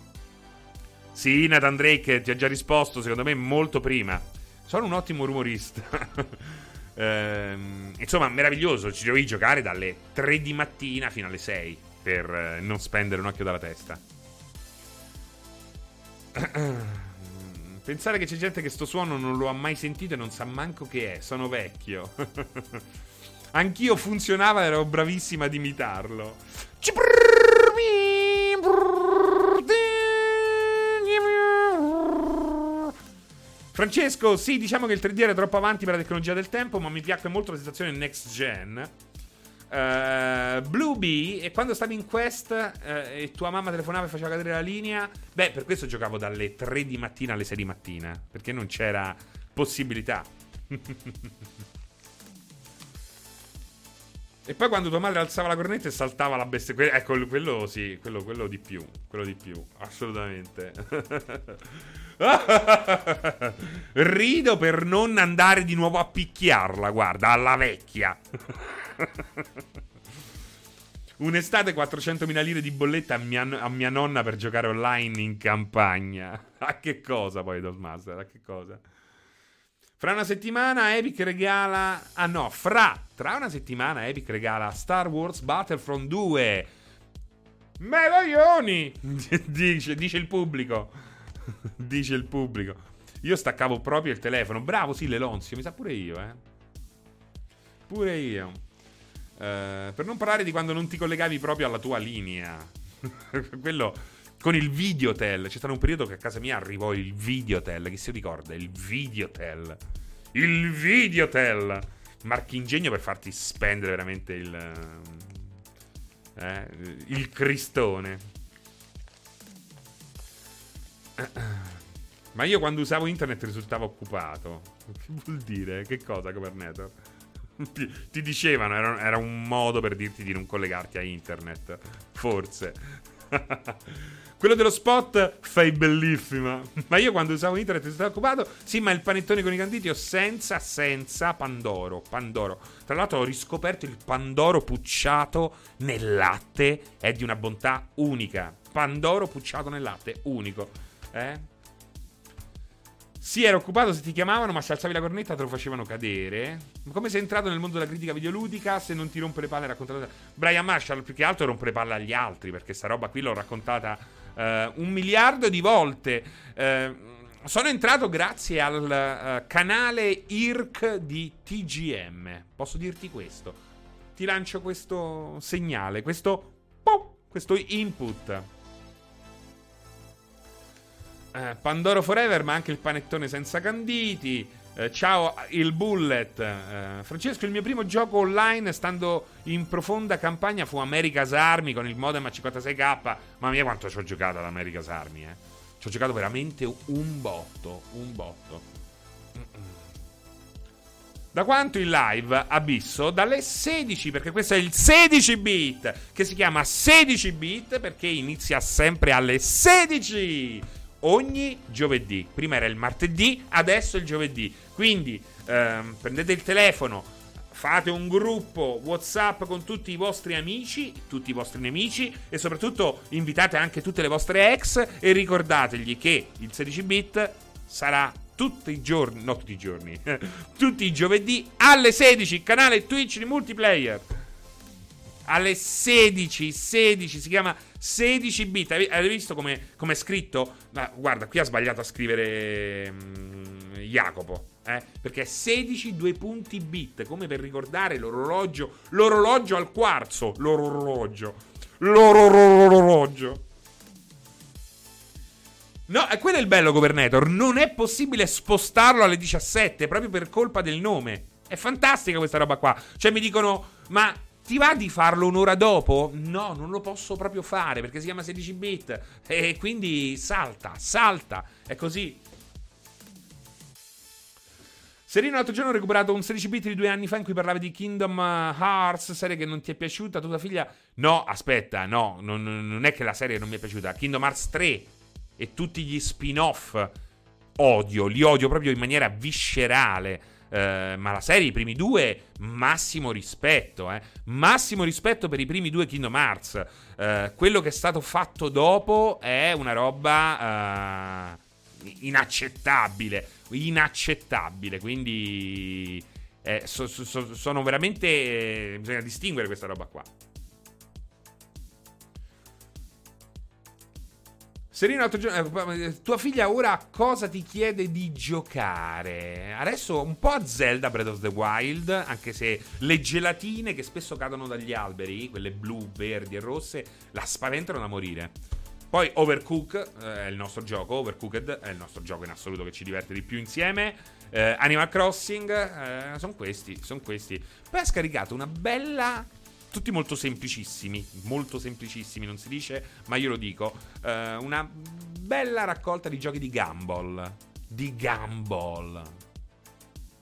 sì, Nathan Drake ti ha già risposto, secondo me, molto prima. Sono un ottimo rumorista. ehm, insomma, meraviglioso. Ci dovevi giocare dalle 3 di mattina fino alle 6 per eh, non spendere un occhio dalla testa. Pensare che c'è gente che sto suono non lo ha mai sentito e non sa manco che è. Sono vecchio. Anch'io funzionava e ero bravissima ad imitarlo. Francesco, sì, diciamo che il 3D era troppo avanti per la tecnologia del tempo, ma mi piacque molto la sensazione next gen. Uh, Blue Bee, e quando stavi in quest uh, e tua mamma telefonava e faceva cadere la linea, beh, per questo giocavo dalle 3 di mattina alle 6 di mattina, perché non c'era possibilità. E poi quando tua madre alzava la cornetta e saltava la bestia. Que- ecco, quello sì, quello, quello di più. Quello di più, assolutamente. Rido per non andare di nuovo a picchiarla, guarda, alla vecchia. Un'estate 400.000 lire di bolletta a mia, a mia, nonna per giocare online in campagna. A che cosa poi, Dosmaster? A che cosa? Fra una settimana Epic regala... Ah no, fra... Tra una settimana Epic regala Star Wars Battlefront 2. Medaglioni! dice, dice il pubblico. dice il pubblico. Io staccavo proprio il telefono. Bravo, sì, Lelonzio. Mi sa pure io, eh. Pure io. Uh, per non parlare di quando non ti collegavi proprio alla tua linea. Quello con il Videotel. C'è stato un periodo che a casa mia arrivò il Videotel. Chi si ricorda? Il Videotel. Il Videotel. Marchingegno per farti spendere veramente il. Eh, il cristone. Ma io quando usavo internet risultavo occupato. Che vuol dire? Che cosa, Governator? Ti, ti dicevano, era, era un modo per dirti di non collegarti a internet. Forse. Quello dello spot fai bellissima. Ma io quando usavo internet stavo occupato. Sì, ma il panettone con i canditi ho senza, senza Pandoro. Pandoro. Tra l'altro ho riscoperto il Pandoro pucciato nel latte. È di una bontà unica. Pandoro pucciato nel latte, unico. Eh? Sì, era occupato se ti chiamavano, ma se alzavi la cornetta te lo facevano cadere. Come sei entrato nel mondo della critica videoludica se non ti rompe le palle raccontato? Brian Marshall più che altro rompe le palle agli altri, perché sta roba qui l'ho raccontata uh, un miliardo di volte. Uh, sono entrato grazie al uh, canale IRC di TGM. Posso dirti questo? Ti lancio questo segnale, questo, questo input. Pandoro Forever, ma anche il panettone senza canditi. Eh, ciao il Bullet. Eh, Francesco, il mio primo gioco online stando in profonda campagna fu America's Army con il modem a 56k. Mamma mia quanto ci ho giocato ad America's Army, eh. Ci ho giocato veramente un botto, un botto. Da quanto in live Abisso? Dalle 16, perché questo è il 16 bit, che si chiama 16 bit perché inizia sempre alle 16 ogni giovedì. Prima era il martedì, adesso è il giovedì. Quindi ehm, prendete il telefono, fate un gruppo WhatsApp con tutti i vostri amici, tutti i vostri nemici e soprattutto invitate anche tutte le vostre ex e ricordategli che il 16 bit sarà tutti i giorni, no tutti i giorni, tutti i giovedì alle 16, canale Twitch di multiplayer. Alle 16, 16, si chiama 16 bit. Avete visto come è scritto? Ma guarda, qui ha sbagliato a scrivere um, Jacopo. Eh? Perché 16 due punti bit, come per ricordare l'orologio, l'orologio al quarzo, l'orologio, l'orologio. No, e quello è il bello, Governator. Non è possibile spostarlo alle 17 proprio per colpa del nome. È fantastica questa roba qua. Cioè, mi dicono, ma ti va di farlo un'ora dopo? No, non lo posso proprio fare perché si chiama 16 bit. E quindi salta, salta. È così. Serino l'altro giorno ho recuperato un 16 bit di due anni fa in cui parlavi di Kingdom Hearts, serie che non ti è piaciuta, tua figlia... No, aspetta, no, non, non è che la serie non mi è piaciuta. Kingdom Hearts 3 e tutti gli spin-off odio, li odio proprio in maniera viscerale. Eh, ma la serie, i primi due, massimo rispetto, eh. massimo rispetto per i primi due Kingdom Hearts. Eh, quello che è stato fatto dopo è una roba eh, inaccettabile inaccettabile. Quindi eh, so, so, sono veramente. Bisogna distinguere questa roba qua. Altro giorno, eh, tua figlia ora cosa ti chiede di giocare? Adesso un po' a Zelda Breath of the Wild, anche se le gelatine che spesso cadono dagli alberi, quelle blu, verdi e rosse, la spaventano da morire. Poi Overcook eh, è il nostro gioco, Overcooked è il nostro gioco in assoluto che ci diverte di più insieme. Eh, Animal Crossing, eh, sono questi, sono questi. Poi ha scaricato una bella tutti molto semplicissimi, molto semplicissimi, non si dice, ma io lo dico. Eh, una bella raccolta di giochi di Gumball. Di Gumball.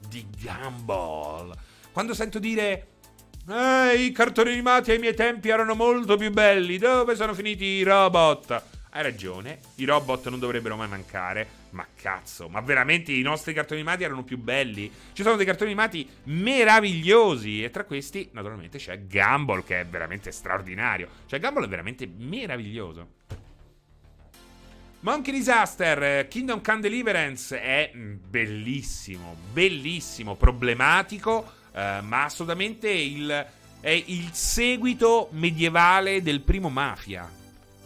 Di Gumball. Quando sento dire Eh, i cartoni animati ai miei tempi erano molto più belli. Dove sono finiti i robot? Hai ragione, i robot non dovrebbero mai mancare. Ma cazzo, ma veramente i nostri cartoni animati erano più belli? Ci sono dei cartoni animati meravigliosi. E tra questi, naturalmente, c'è Gumball, che è veramente straordinario. Cioè, Gumball è veramente meraviglioso. Monkey Disaster, Kingdom Come Deliverance è bellissimo, bellissimo, problematico, eh, ma assolutamente il, è il seguito medievale del primo Mafia.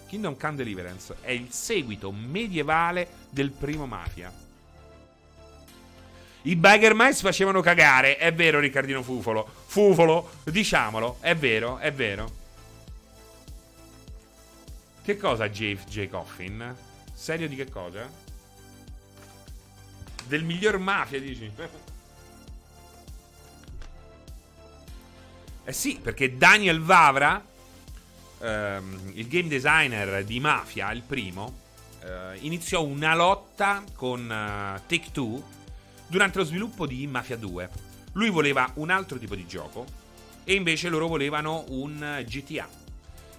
Kingdom Come Deliverance è il seguito medievale del primo Mafia. I Bagger Mice facevano cagare, è vero Riccardino Fufolo. Fufolo, diciamolo, è vero, è vero. Che cosa J. Coffin? Serio di che cosa? Del miglior mafia, dici? eh sì, perché Daniel Vavra, ehm, il game designer di Mafia, il primo, eh, iniziò una lotta con uh, Take Two durante lo sviluppo di Mafia 2. Lui voleva un altro tipo di gioco e invece loro volevano un GTA.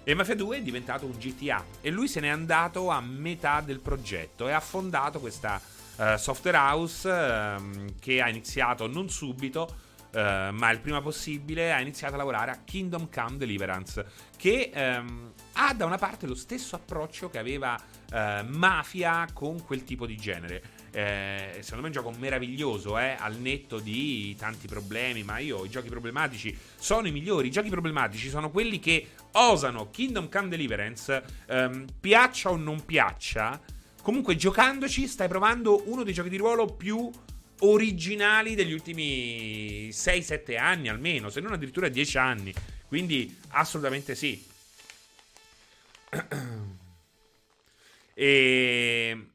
E Mafia 2 è diventato un GTA e lui se n'è andato a metà del progetto e ha fondato questa uh, software house uh, che ha iniziato non subito, uh, ma il prima possibile ha iniziato a lavorare a Kingdom Come Deliverance, che um, ha da una parte lo stesso approccio che aveva eh, Mafia con quel tipo di genere eh, secondo me è un gioco meraviglioso, eh, al netto di tanti problemi, ma io i giochi problematici sono i migliori. I giochi problematici sono quelli che osano Kingdom Come Deliverance, ehm, piaccia o non piaccia, comunque giocandoci stai provando uno dei giochi di ruolo più originali degli ultimi 6-7 anni almeno, se non addirittura 10 anni. Quindi assolutamente sì. e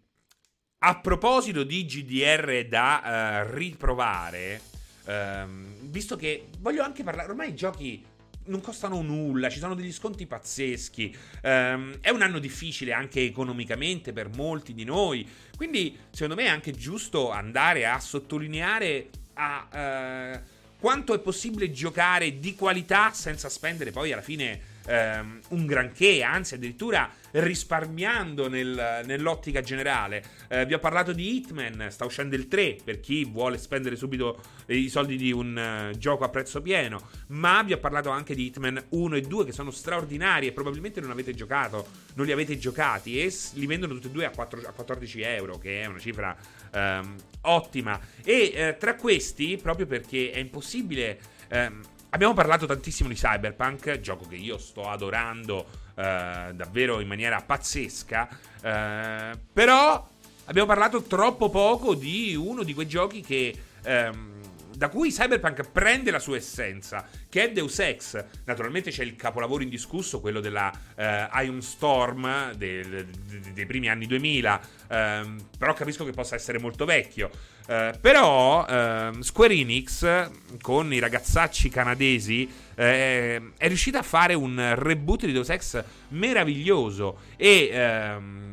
a proposito di GDR da uh, riprovare, um, visto che voglio anche parlare, ormai i giochi non costano nulla, ci sono degli sconti pazzeschi. Um, è un anno difficile anche economicamente per molti di noi. Quindi, secondo me, è anche giusto andare a sottolineare a, uh, quanto è possibile giocare di qualità senza spendere poi alla fine um, un granché, anzi, addirittura risparmiando nel, nell'ottica generale. Eh, vi ho parlato di Hitman, sta uscendo il 3 per chi vuole spendere subito i soldi di un uh, gioco a prezzo pieno, ma vi ho parlato anche di Hitman 1 e 2 che sono straordinari e probabilmente non avete giocato, non li avete giocati e li vendono tutti e due a, 4, a 14 euro, che è una cifra um, ottima. E uh, tra questi, proprio perché è impossibile... Um, Abbiamo parlato tantissimo di Cyberpunk, gioco che io sto adorando eh, davvero in maniera pazzesca, eh, però abbiamo parlato troppo poco di uno di quei giochi che... Ehm, da cui Cyberpunk prende la sua essenza, che è Deus Ex. Naturalmente c'è il capolavoro indiscusso, quello della eh, Ion Storm del, de, dei primi anni 2000, ehm, però capisco che possa essere molto vecchio. Eh, però ehm, Square Enix, con i ragazzacci canadesi, eh, è riuscita a fare un reboot di Deus Ex meraviglioso e... Ehm,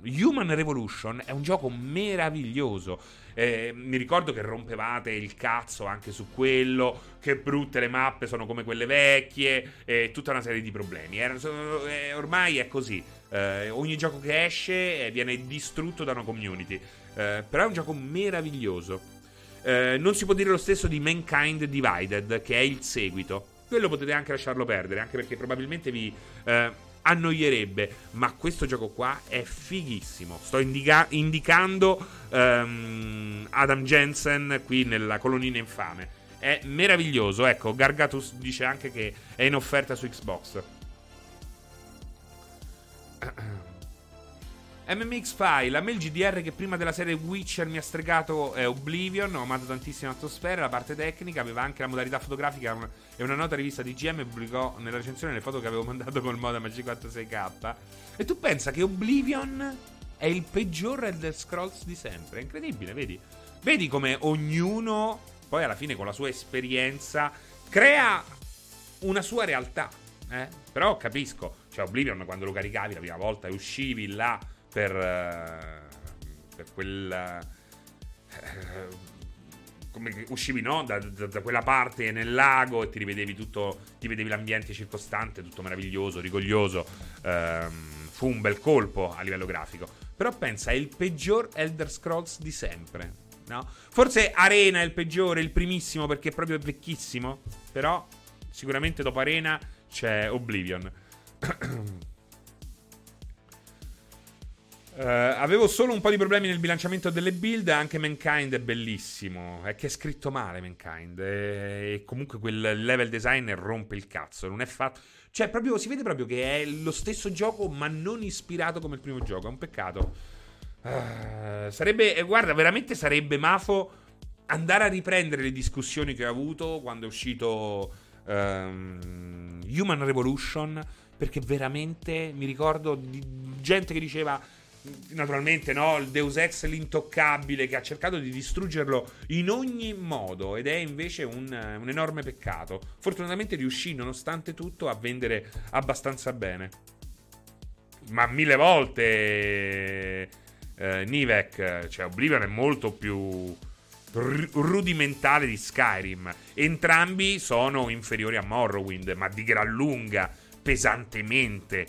Human Revolution è un gioco meraviglioso. Eh, mi ricordo che rompevate il cazzo anche su quello, che brutte le mappe sono come quelle vecchie, e tutta una serie di problemi. Eh, ormai è così. Eh, ogni gioco che esce eh, viene distrutto da una community. Eh, però è un gioco meraviglioso. Eh, non si può dire lo stesso di Mankind Divided, che è il seguito. Quello potete anche lasciarlo perdere, anche perché probabilmente vi annoierebbe. Ma questo gioco qua è fighissimo. Sto indica- indicando um, Adam Jensen qui nella colonnina infame. È meraviglioso. Ecco, Gargatus dice anche che è in offerta su Xbox. MMX File, a me il GDR che prima della serie Witcher mi ha stregato è Oblivion, ho amato tantissimo l'atmosfera, la parte tecnica, aveva anche la modalità fotografica e una nota rivista di GM pubblicò nella recensione le foto che avevo mandato col modem G46K. E tu pensa che Oblivion è il peggior Elder Scrolls di sempre, è incredibile, vedi? Vedi come ognuno, poi alla fine con la sua esperienza, crea una sua realtà, eh? Però capisco, cioè Oblivion quando lo caricavi la prima volta e uscivi là per, uh, per quel... Uh, come uscivi no? da, da, da, quella parte nel lago e ti rivedevi tutto, ti vedevi l'ambiente circostante, tutto meraviglioso, rigoglioso. Ehm, fu un bel colpo a livello grafico. Però pensa, è il peggior Elder Scrolls di sempre. No? Forse Arena è il peggiore, il primissimo perché è proprio vecchissimo. Però sicuramente dopo Arena c'è Oblivion. Uh, avevo solo un po' di problemi nel bilanciamento delle build. Anche Mankind è bellissimo. È che è scritto male Mankind. E, comunque quel level design rompe il cazzo. Non è fatto. Cioè, proprio, si vede proprio che è lo stesso gioco, ma non ispirato come il primo gioco. È un peccato. Uh, sarebbe. Eh, guarda, veramente sarebbe mafo andare a riprendere le discussioni che ho avuto quando è uscito um, Human Revolution. Perché veramente mi ricordo di gente che diceva naturalmente no, il Deus Ex l'intoccabile che ha cercato di distruggerlo in ogni modo ed è invece un, un enorme peccato. Fortunatamente riuscì nonostante tutto a vendere abbastanza bene. Ma mille volte eh, Nivek, cioè Oblivion è molto più r- rudimentale di Skyrim. Entrambi sono inferiori a Morrowind, ma di gran lunga, pesantemente.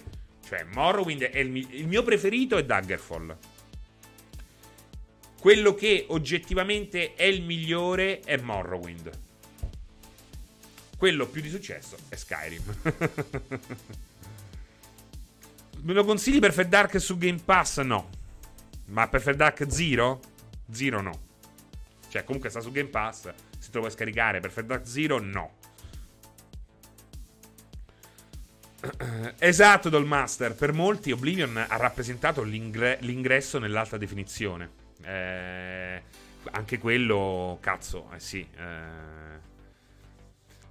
Cioè, Morrowind è il, il mio preferito è Daggerfall. Quello che oggettivamente è il migliore è Morrowind. Quello più di successo è Skyrim. Me lo consigli Perfect Dark su Game Pass? No. Ma Perfect Dark Zero? Zero no. Cioè, comunque sta su Game Pass. Si trova a scaricare. Perfect Dark Zero? No. Esatto, Dolmaster. Per molti Oblivion ha rappresentato l'ingre- l'ingresso nell'alta definizione. Eh, anche quello, cazzo, eh sì. Eh.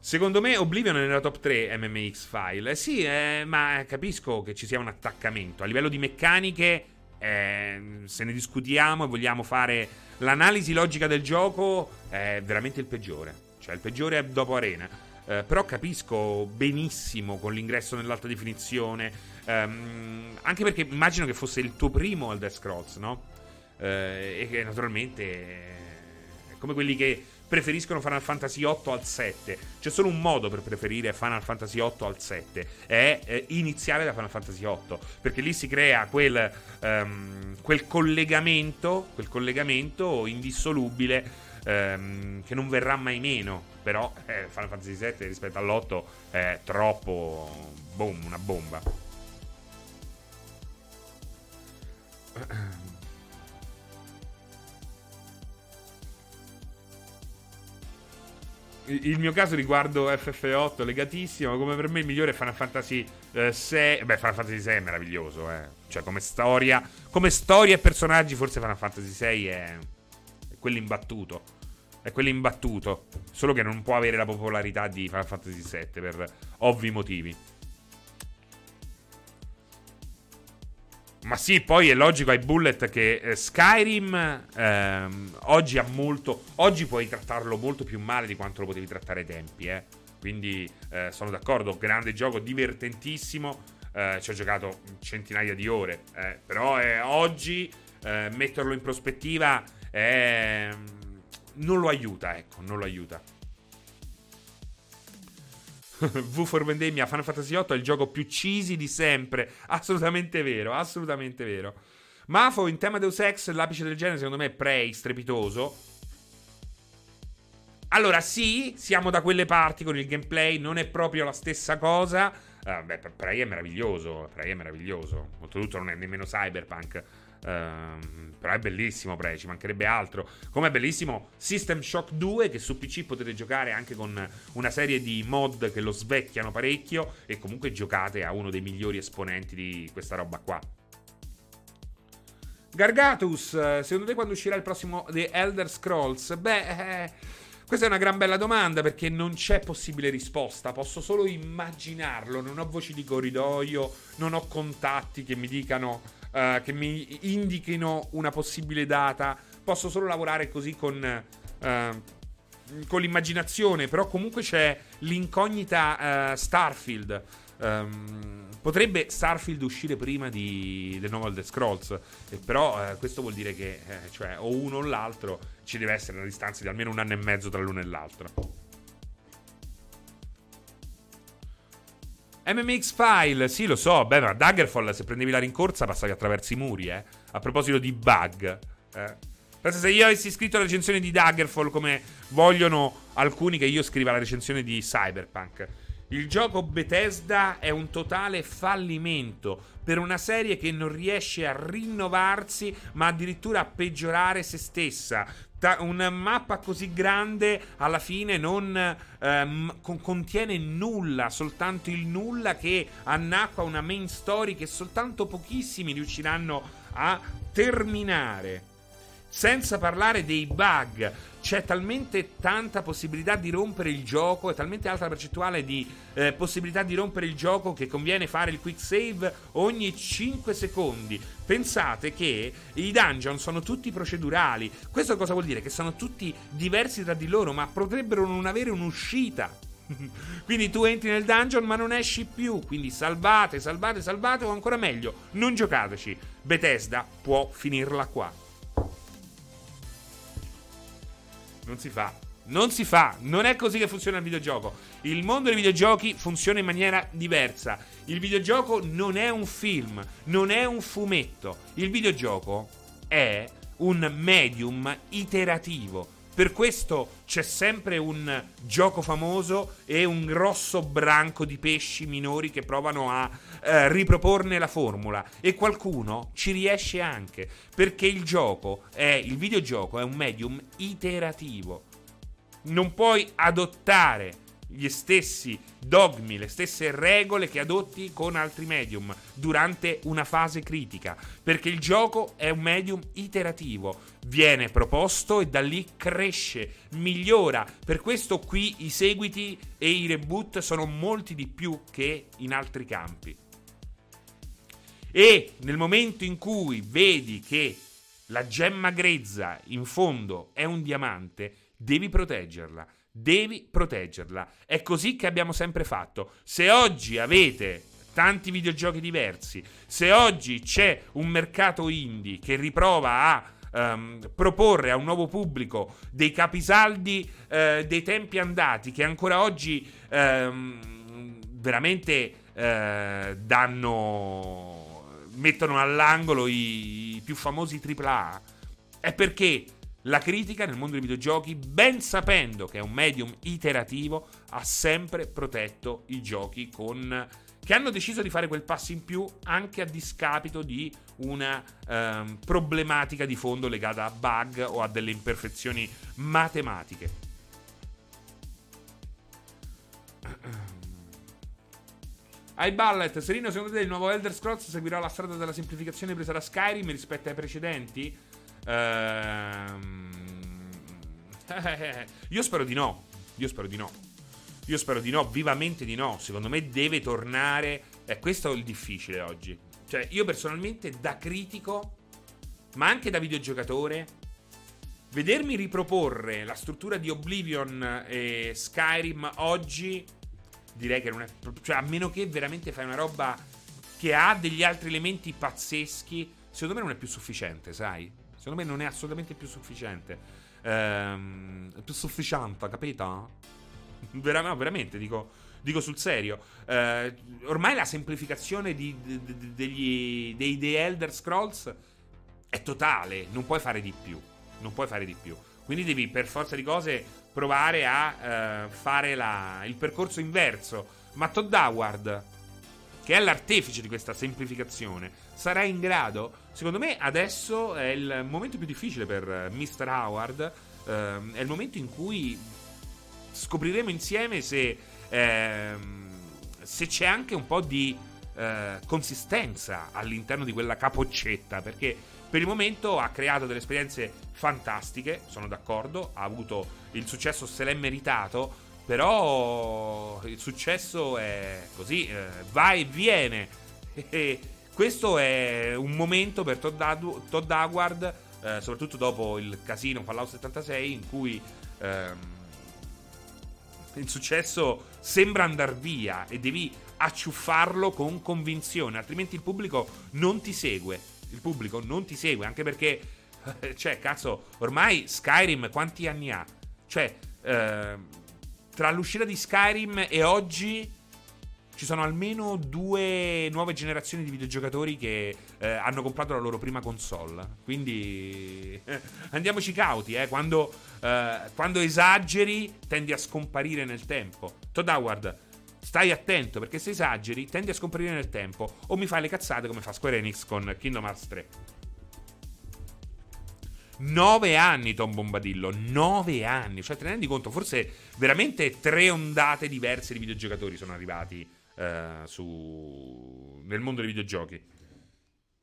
Secondo me Oblivion è nella top 3 MMX file. Eh sì, eh, ma capisco che ci sia un attaccamento. A livello di meccaniche, eh, se ne discutiamo e vogliamo fare l'analisi logica del gioco, è veramente il peggiore. Cioè, il peggiore è dopo Arena. Eh, però capisco benissimo con l'ingresso nell'alta definizione. Ehm, anche perché immagino che fosse il tuo primo Death Scrolls, no? Eh, e che naturalmente è come quelli che preferiscono Final Fantasy 8 al 7. C'è solo un modo per preferire Final Fantasy 8 al 7, è eh, iniziare da Final Fantasy 8, perché lì si crea quel, um, quel collegamento, quel collegamento indissolubile um, che non verrà mai meno però eh, Final Fantasy VII rispetto all'8 è troppo boom, una bomba. Il mio caso riguardo FF8 legatissimo, come per me il migliore è Final Fantasy eh, 6. Beh, Final Fantasy 6 è meraviglioso, eh. Cioè, come storia, come storia e personaggi, forse Final Fantasy 6 è, è quello imbattuto è quello imbattuto. Solo che non può avere la popolarità di Final Fantasy VII per ovvi motivi. Ma sì, poi è logico ai Bullet che eh, Skyrim ehm, oggi ha molto. Oggi puoi trattarlo molto più male di quanto lo potevi trattare ai tempi, eh. Quindi eh, sono d'accordo, grande gioco, divertentissimo. Eh, ci ho giocato centinaia di ore. Eh, però eh, oggi metterlo in prospettiva è non lo aiuta, ecco, non lo aiuta. v for Vendemmia Final Fantasy VIII è il gioco più cheesy di sempre. Assolutamente vero, assolutamente vero. Mafo in tema Deus Ex, l'apice del genere secondo me è Prey, strepitoso. Allora sì, siamo da quelle parti con il gameplay, non è proprio la stessa cosa. Uh, beh, Prey è meraviglioso, Prey è meraviglioso. Oltretutto non è nemmeno cyberpunk. Uh, però è bellissimo Prey, ci mancherebbe altro. Come è bellissimo System Shock 2 che su PC potete giocare anche con una serie di mod che lo svecchiano parecchio e comunque giocate a uno dei migliori esponenti di questa roba qua. Gargatus, secondo te quando uscirà il prossimo The Elder Scrolls? Beh, eh, questa è una gran bella domanda perché non c'è possibile risposta, posso solo immaginarlo, non ho voci di corridoio, non ho contatti che mi dicano uh, che mi indichino una possibile data. Posso solo lavorare così con, uh, con l'immaginazione, però comunque c'è l'incognita uh, Starfield. Um, potrebbe Starfield uscire prima di, del nuovo Elder Scrolls, eh, però eh, questo vuol dire che eh, cioè, o uno o l'altro ci deve essere una distanza di almeno un anno e mezzo tra l'uno e l'altro. MMX File, sì lo so, beh ma Daggerfall se prendevi la rincorsa passavi attraverso i muri, eh. A proposito di bug, eh. Pensa se io avessi scritto la recensione di Daggerfall come vogliono alcuni che io scriva la recensione di Cyberpunk. Il gioco Bethesda è un totale fallimento per una serie che non riesce a rinnovarsi, ma addirittura a peggiorare se stessa. Ta- una mappa così grande alla fine non ehm, con- contiene nulla, soltanto il nulla che annacqua una main story che soltanto pochissimi riusciranno a terminare. Senza parlare dei bug, c'è talmente tanta possibilità di rompere il gioco, e talmente alta la percentuale di eh, possibilità di rompere il gioco che conviene fare il quick save ogni 5 secondi. Pensate che i dungeon sono tutti procedurali. Questo cosa vuol dire? Che sono tutti diversi tra di loro, ma potrebbero non avere un'uscita. Quindi tu entri nel dungeon ma non esci più. Quindi salvate, salvate, salvate o ancora meglio, non giocateci. Bethesda può finirla qua. Non si fa. Non si fa, non è così che funziona il videogioco. Il mondo dei videogiochi funziona in maniera diversa. Il videogioco non è un film, non è un fumetto. Il videogioco è un medium iterativo. Per questo c'è sempre un gioco famoso e un grosso branco di pesci minori che provano a eh, riproporne la formula. E qualcuno ci riesce anche. Perché il gioco è. Il videogioco è un medium iterativo. Non puoi adottare gli stessi dogmi, le stesse regole che adotti con altri medium durante una fase critica, perché il gioco è un medium iterativo, viene proposto e da lì cresce, migliora. Per questo qui i seguiti e i reboot sono molti di più che in altri campi. E nel momento in cui vedi che la gemma grezza in fondo è un diamante, devi proteggerla devi proteggerla. È così che abbiamo sempre fatto. Se oggi avete tanti videogiochi diversi, se oggi c'è un mercato indie che riprova a Um, proporre a un nuovo pubblico dei capisaldi uh, dei tempi andati che ancora oggi um, veramente uh, danno mettono all'angolo i, i più famosi AAA è perché la critica nel mondo dei videogiochi, ben sapendo che è un medium iterativo, ha sempre protetto i giochi con che hanno deciso di fare quel passo in più anche a discapito di una ehm, problematica di fondo legata a bug o a delle imperfezioni matematiche. Ai Ballet, Serino, secondo te il nuovo Elder Scrolls seguirà la strada della semplificazione presa da Skyrim rispetto ai precedenti? Ehm... Io spero di no. Io spero di no. Io spero di no, vivamente di no. Secondo me deve tornare. Eh, questo è il difficile oggi. Cioè, io personalmente, da critico, ma anche da videogiocatore, vedermi riproporre la struttura di Oblivion e Skyrim oggi, direi che non è. Cioè, a meno che veramente fai una roba che ha degli altri elementi pazzeschi, secondo me non è più sufficiente, sai? Secondo me non è assolutamente più sufficiente. Ehm, più sufficiente, capito? Vera- no, veramente, dico, dico sul serio. Eh, ormai la semplificazione di, di, di, degli, dei, dei Elder Scrolls è totale. Non puoi fare di più. Non puoi fare di più. Quindi devi per forza di cose provare a eh, fare la, il percorso inverso. Ma Todd Howard, che è l'artefice di questa semplificazione, sarà in grado Secondo me adesso è il momento più difficile per eh, Mr. Howard. Uh, è il momento in cui scopriremo insieme se, ehm, se c'è anche un po' di eh, consistenza all'interno di quella capoccetta. Perché per il momento ha creato delle esperienze fantastiche, sono d'accordo, ha avuto il successo se l'è meritato, però il successo è così, eh, va e viene. E questo è un momento per Todd, Ad- Todd Howard, eh, soprattutto dopo il casino Fallout 76, in cui... Ehm, il successo sembra andare via e devi acciuffarlo con convinzione, altrimenti il pubblico non ti segue. Il pubblico non ti segue, anche perché, cioè, cazzo, ormai Skyrim quanti anni ha? Cioè, eh, tra l'uscita di Skyrim e oggi ci sono almeno due nuove generazioni di videogiocatori che eh, hanno comprato la loro prima console. Quindi eh, andiamoci cauti, eh. Quando, eh, quando, esageri tendi a scomparire nel tempo. Todd Howard, stai attento perché se esageri tendi a scomparire nel tempo o mi fai le cazzate come fa Square Enix con Kingdom Hearts 3. Nove anni Tom Bombadillo, nove anni, cioè te ne rendi conto, forse veramente tre ondate diverse di videogiocatori sono arrivati eh, su... nel mondo dei videogiochi.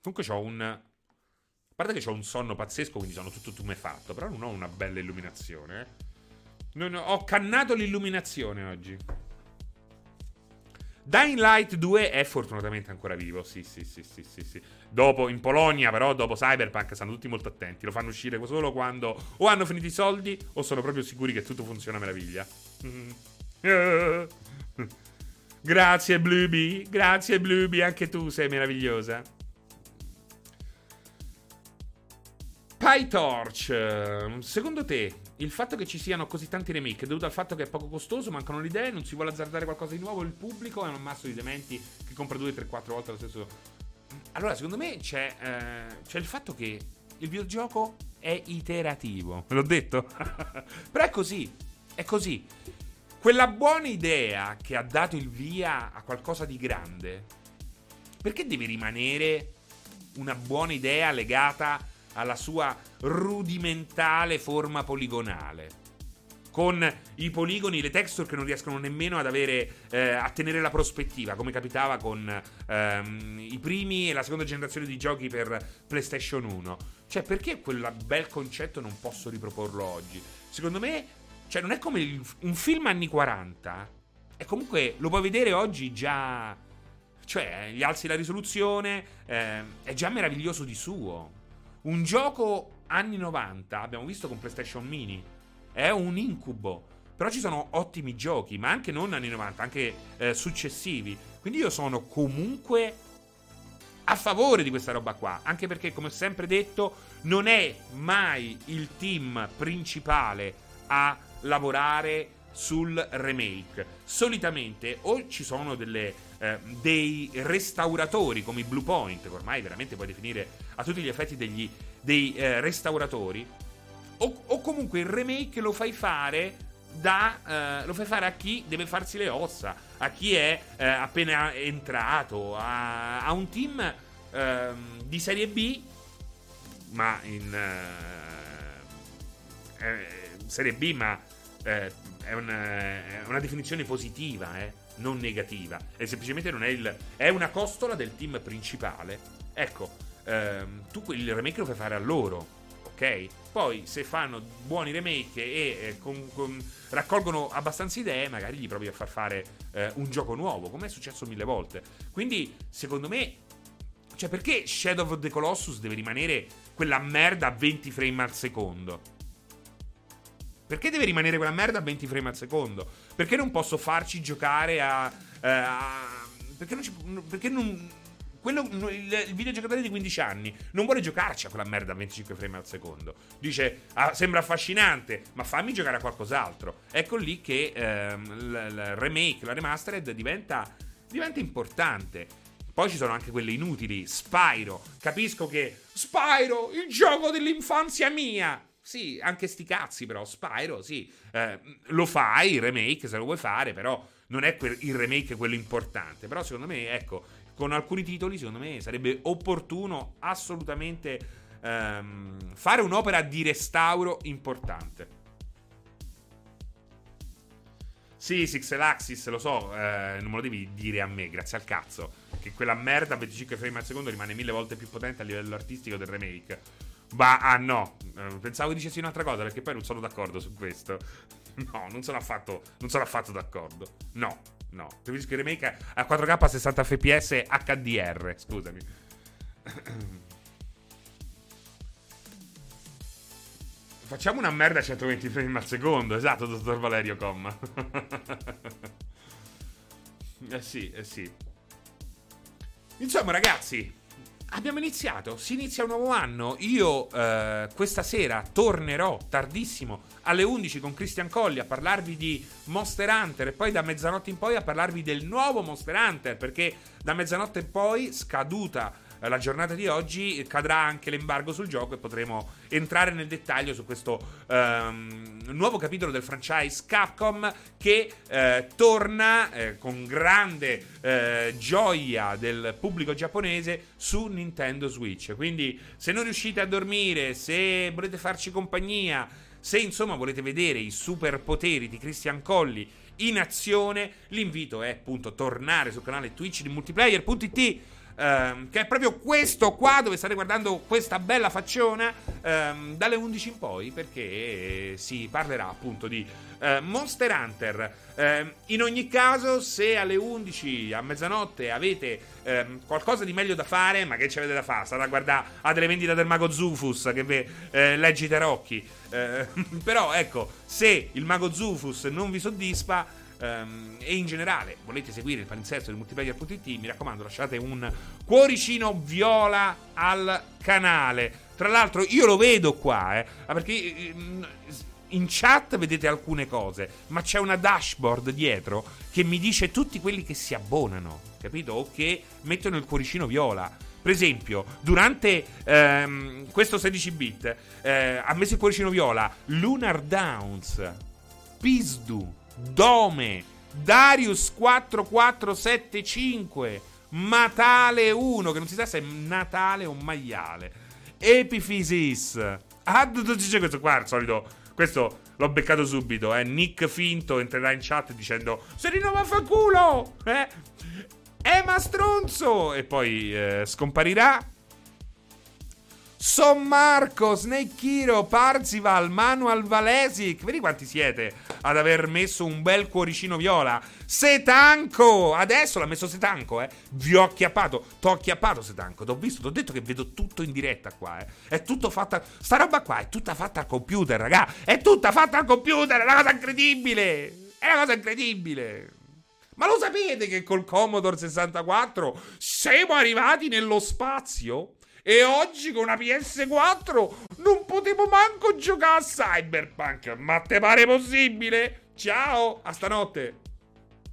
Comunque ho un... A parte che ho un sonno pazzesco, quindi sono tutto tumefatto, però non ho una bella illuminazione. Eh. Non ho cannato l'illuminazione oggi. Dying Light 2 è fortunatamente ancora vivo. Sì, sì, sì, sì, sì, sì. Dopo, in Polonia, però, dopo Cyberpunk, stanno tutti molto attenti. Lo fanno uscire solo quando o hanno finito i soldi o sono proprio sicuri che tutto funziona a meraviglia. Grazie Blueby, grazie Blueby, anche tu sei meravigliosa. PyTorch, secondo te il fatto che ci siano così tanti remake è dovuto al fatto che è poco costoso, mancano le idee, non si vuole azzardare qualcosa di nuovo, il pubblico è un masso di dementi che compra 2, 3, 4 volte lo stesso... Allora, secondo me c'è, eh, c'è il fatto che il videogioco è iterativo. L'ho detto? Però è così, è così. Quella buona idea che ha dato il via a qualcosa di grande, perché deve rimanere una buona idea legata alla sua rudimentale forma poligonale? Con i poligoni, le texture che non riescono nemmeno ad avere, eh, a tenere la prospettiva, come capitava con ehm, i primi e la seconda generazione di giochi per PlayStation 1. Cioè, perché quel bel concetto non posso riproporlo oggi? Secondo me cioè, non è come il, un film anni 40. E comunque lo puoi vedere oggi già. Cioè, gli alzi la risoluzione. Eh, è già meraviglioso di suo. Un gioco anni 90, abbiamo visto con PlayStation Mini. È un incubo. Però ci sono ottimi giochi, ma anche non anni 90, anche eh, successivi. Quindi io sono comunque a favore di questa roba qua. Anche perché, come ho sempre detto, non è mai il team principale a lavorare sul remake. Solitamente o ci sono delle, eh, dei restauratori come i Blue Point, che ormai veramente puoi definire a tutti gli effetti degli, dei eh, restauratori, o, o, comunque il remake lo fai fare da, eh, lo fai fare a chi deve farsi le ossa, a chi è eh, appena entrato, a, a un team ehm, di serie B, ma in eh, eh, serie B, ma eh, è, una, è, una, definizione positiva, eh, non negativa. E semplicemente non è il. È una costola del team principale. Ecco, ehm, tu il remake lo fai fare a loro, ok? Poi, se fanno buoni remake e eh, con, con, raccolgono abbastanza idee, magari gli provi a far fare eh, un gioco nuovo, come è successo mille volte. Quindi, secondo me. Cioè, perché Shadow of the Colossus deve rimanere quella merda a 20 frame al secondo? Perché deve rimanere quella merda a 20 frame al secondo? Perché non posso farci giocare a. Eh, a perché non ci. Perché non. Quello, il, videogiocatore di 15 anni non vuole giocarci a quella merda a 25 frame al secondo. Dice, ah, sembra affascinante, ma fammi giocare a qualcos'altro. Ecco lì che ehm, il, il remake, la remastered diventa, diventa importante. Poi ci sono anche quelle inutili. Spyro. Capisco che. Spyro, il gioco dell'infanzia mia. Sì, anche sti cazzi, però. Spyro, sì. Eh, lo fai, il remake, se lo vuoi fare, però non è il remake quello importante. Però secondo me, ecco, con alcuni titoli, secondo me sarebbe opportuno assolutamente ehm, fare un'opera di restauro importante. Sì, Sixel Axis, lo so, eh, non me lo devi dire a me, grazie al cazzo. Che quella merda a 25 frame al secondo rimane mille volte più potente a livello artistico del remake. Ma ah no, eh, pensavo dicessi un'altra cosa perché poi non sono d'accordo su questo. No, non sono affatto, non sono affatto d'accordo. No, no. Preferisco il remake a 4K a 60 fps HDR, scusami. Facciamo una merda a 120 frame al secondo, esatto, dottor Valerio Com. eh sì, eh sì. Insomma, ragazzi, abbiamo iniziato. Si inizia un nuovo anno. Io eh, questa sera tornerò tardissimo alle 11 con Christian Colli a parlarvi di Monster Hunter e poi da mezzanotte in poi a parlarvi del nuovo Monster Hunter perché da mezzanotte in poi scaduta eh, la giornata di oggi cadrà anche l'embargo sul gioco e potremo entrare nel dettaglio su questo um, nuovo capitolo del franchise Capcom che eh, torna eh, con grande eh, gioia del pubblico giapponese su Nintendo Switch. Quindi se non riuscite a dormire, se volete farci compagnia, se insomma volete vedere i superpoteri di Christian Colli in azione, l'invito è appunto tornare sul canale Twitch di multiplayer.it ehm, che è proprio questo qua dove state guardando questa bella facciona ehm, dalle 11 in poi perché si parlerà appunto di eh, Monster Hunter. Eh, in ogni caso, se alle 11 a mezzanotte avete eh, qualcosa di meglio da fare, ma che ci avete da fare? State a guardare a delle vendite del mago Zufus che vi eh, leggi tarocchi. Eh, però ecco, se il mago Zufus non vi soddisfa, Um, e in generale volete seguire il palinsesto di multiplayer.it, mi raccomando lasciate un cuoricino viola al canale. Tra l'altro io lo vedo qua, eh, perché ehm, in chat vedete alcune cose, ma c'è una dashboard dietro che mi dice tutti quelli che si abbonano, capito? O che mettono il cuoricino viola. Per esempio, durante ehm, questo 16 bit eh, ha messo il cuoricino viola Lunar Downs, Pisdu, Dome, Darius 4475, Matale 1, che non si sa se è Natale o maiale, Epiphysis. Ah, c'è questo qua, al solito. Questo l'ho beccato subito, eh. Nick Finto entrerà in chat dicendo Se rinnova fa culo! Eh? Ema stronzo! E poi eh, scomparirà. Son Marco, Snake Hero, Parzival, Manual Valesic. Vedi quanti siete ad aver messo un bel cuoricino viola? Setanco! Adesso l'ha messo Setanco, eh. Vi ho acchiappato. T'ho acchiappato, Setanco. T'ho visto, t'ho detto che vedo tutto in diretta qua, eh. È tutto fatta. Sta roba qua è tutta fatta al computer, raga. È tutta fatta al computer. È una cosa incredibile. È una cosa incredibile. Ma lo sapete che col Commodore 64 siamo arrivati nello spazio? E oggi con una PS4 non potevo manco giocare a Cyberpunk. Ma te pare possibile? Ciao, a stanotte.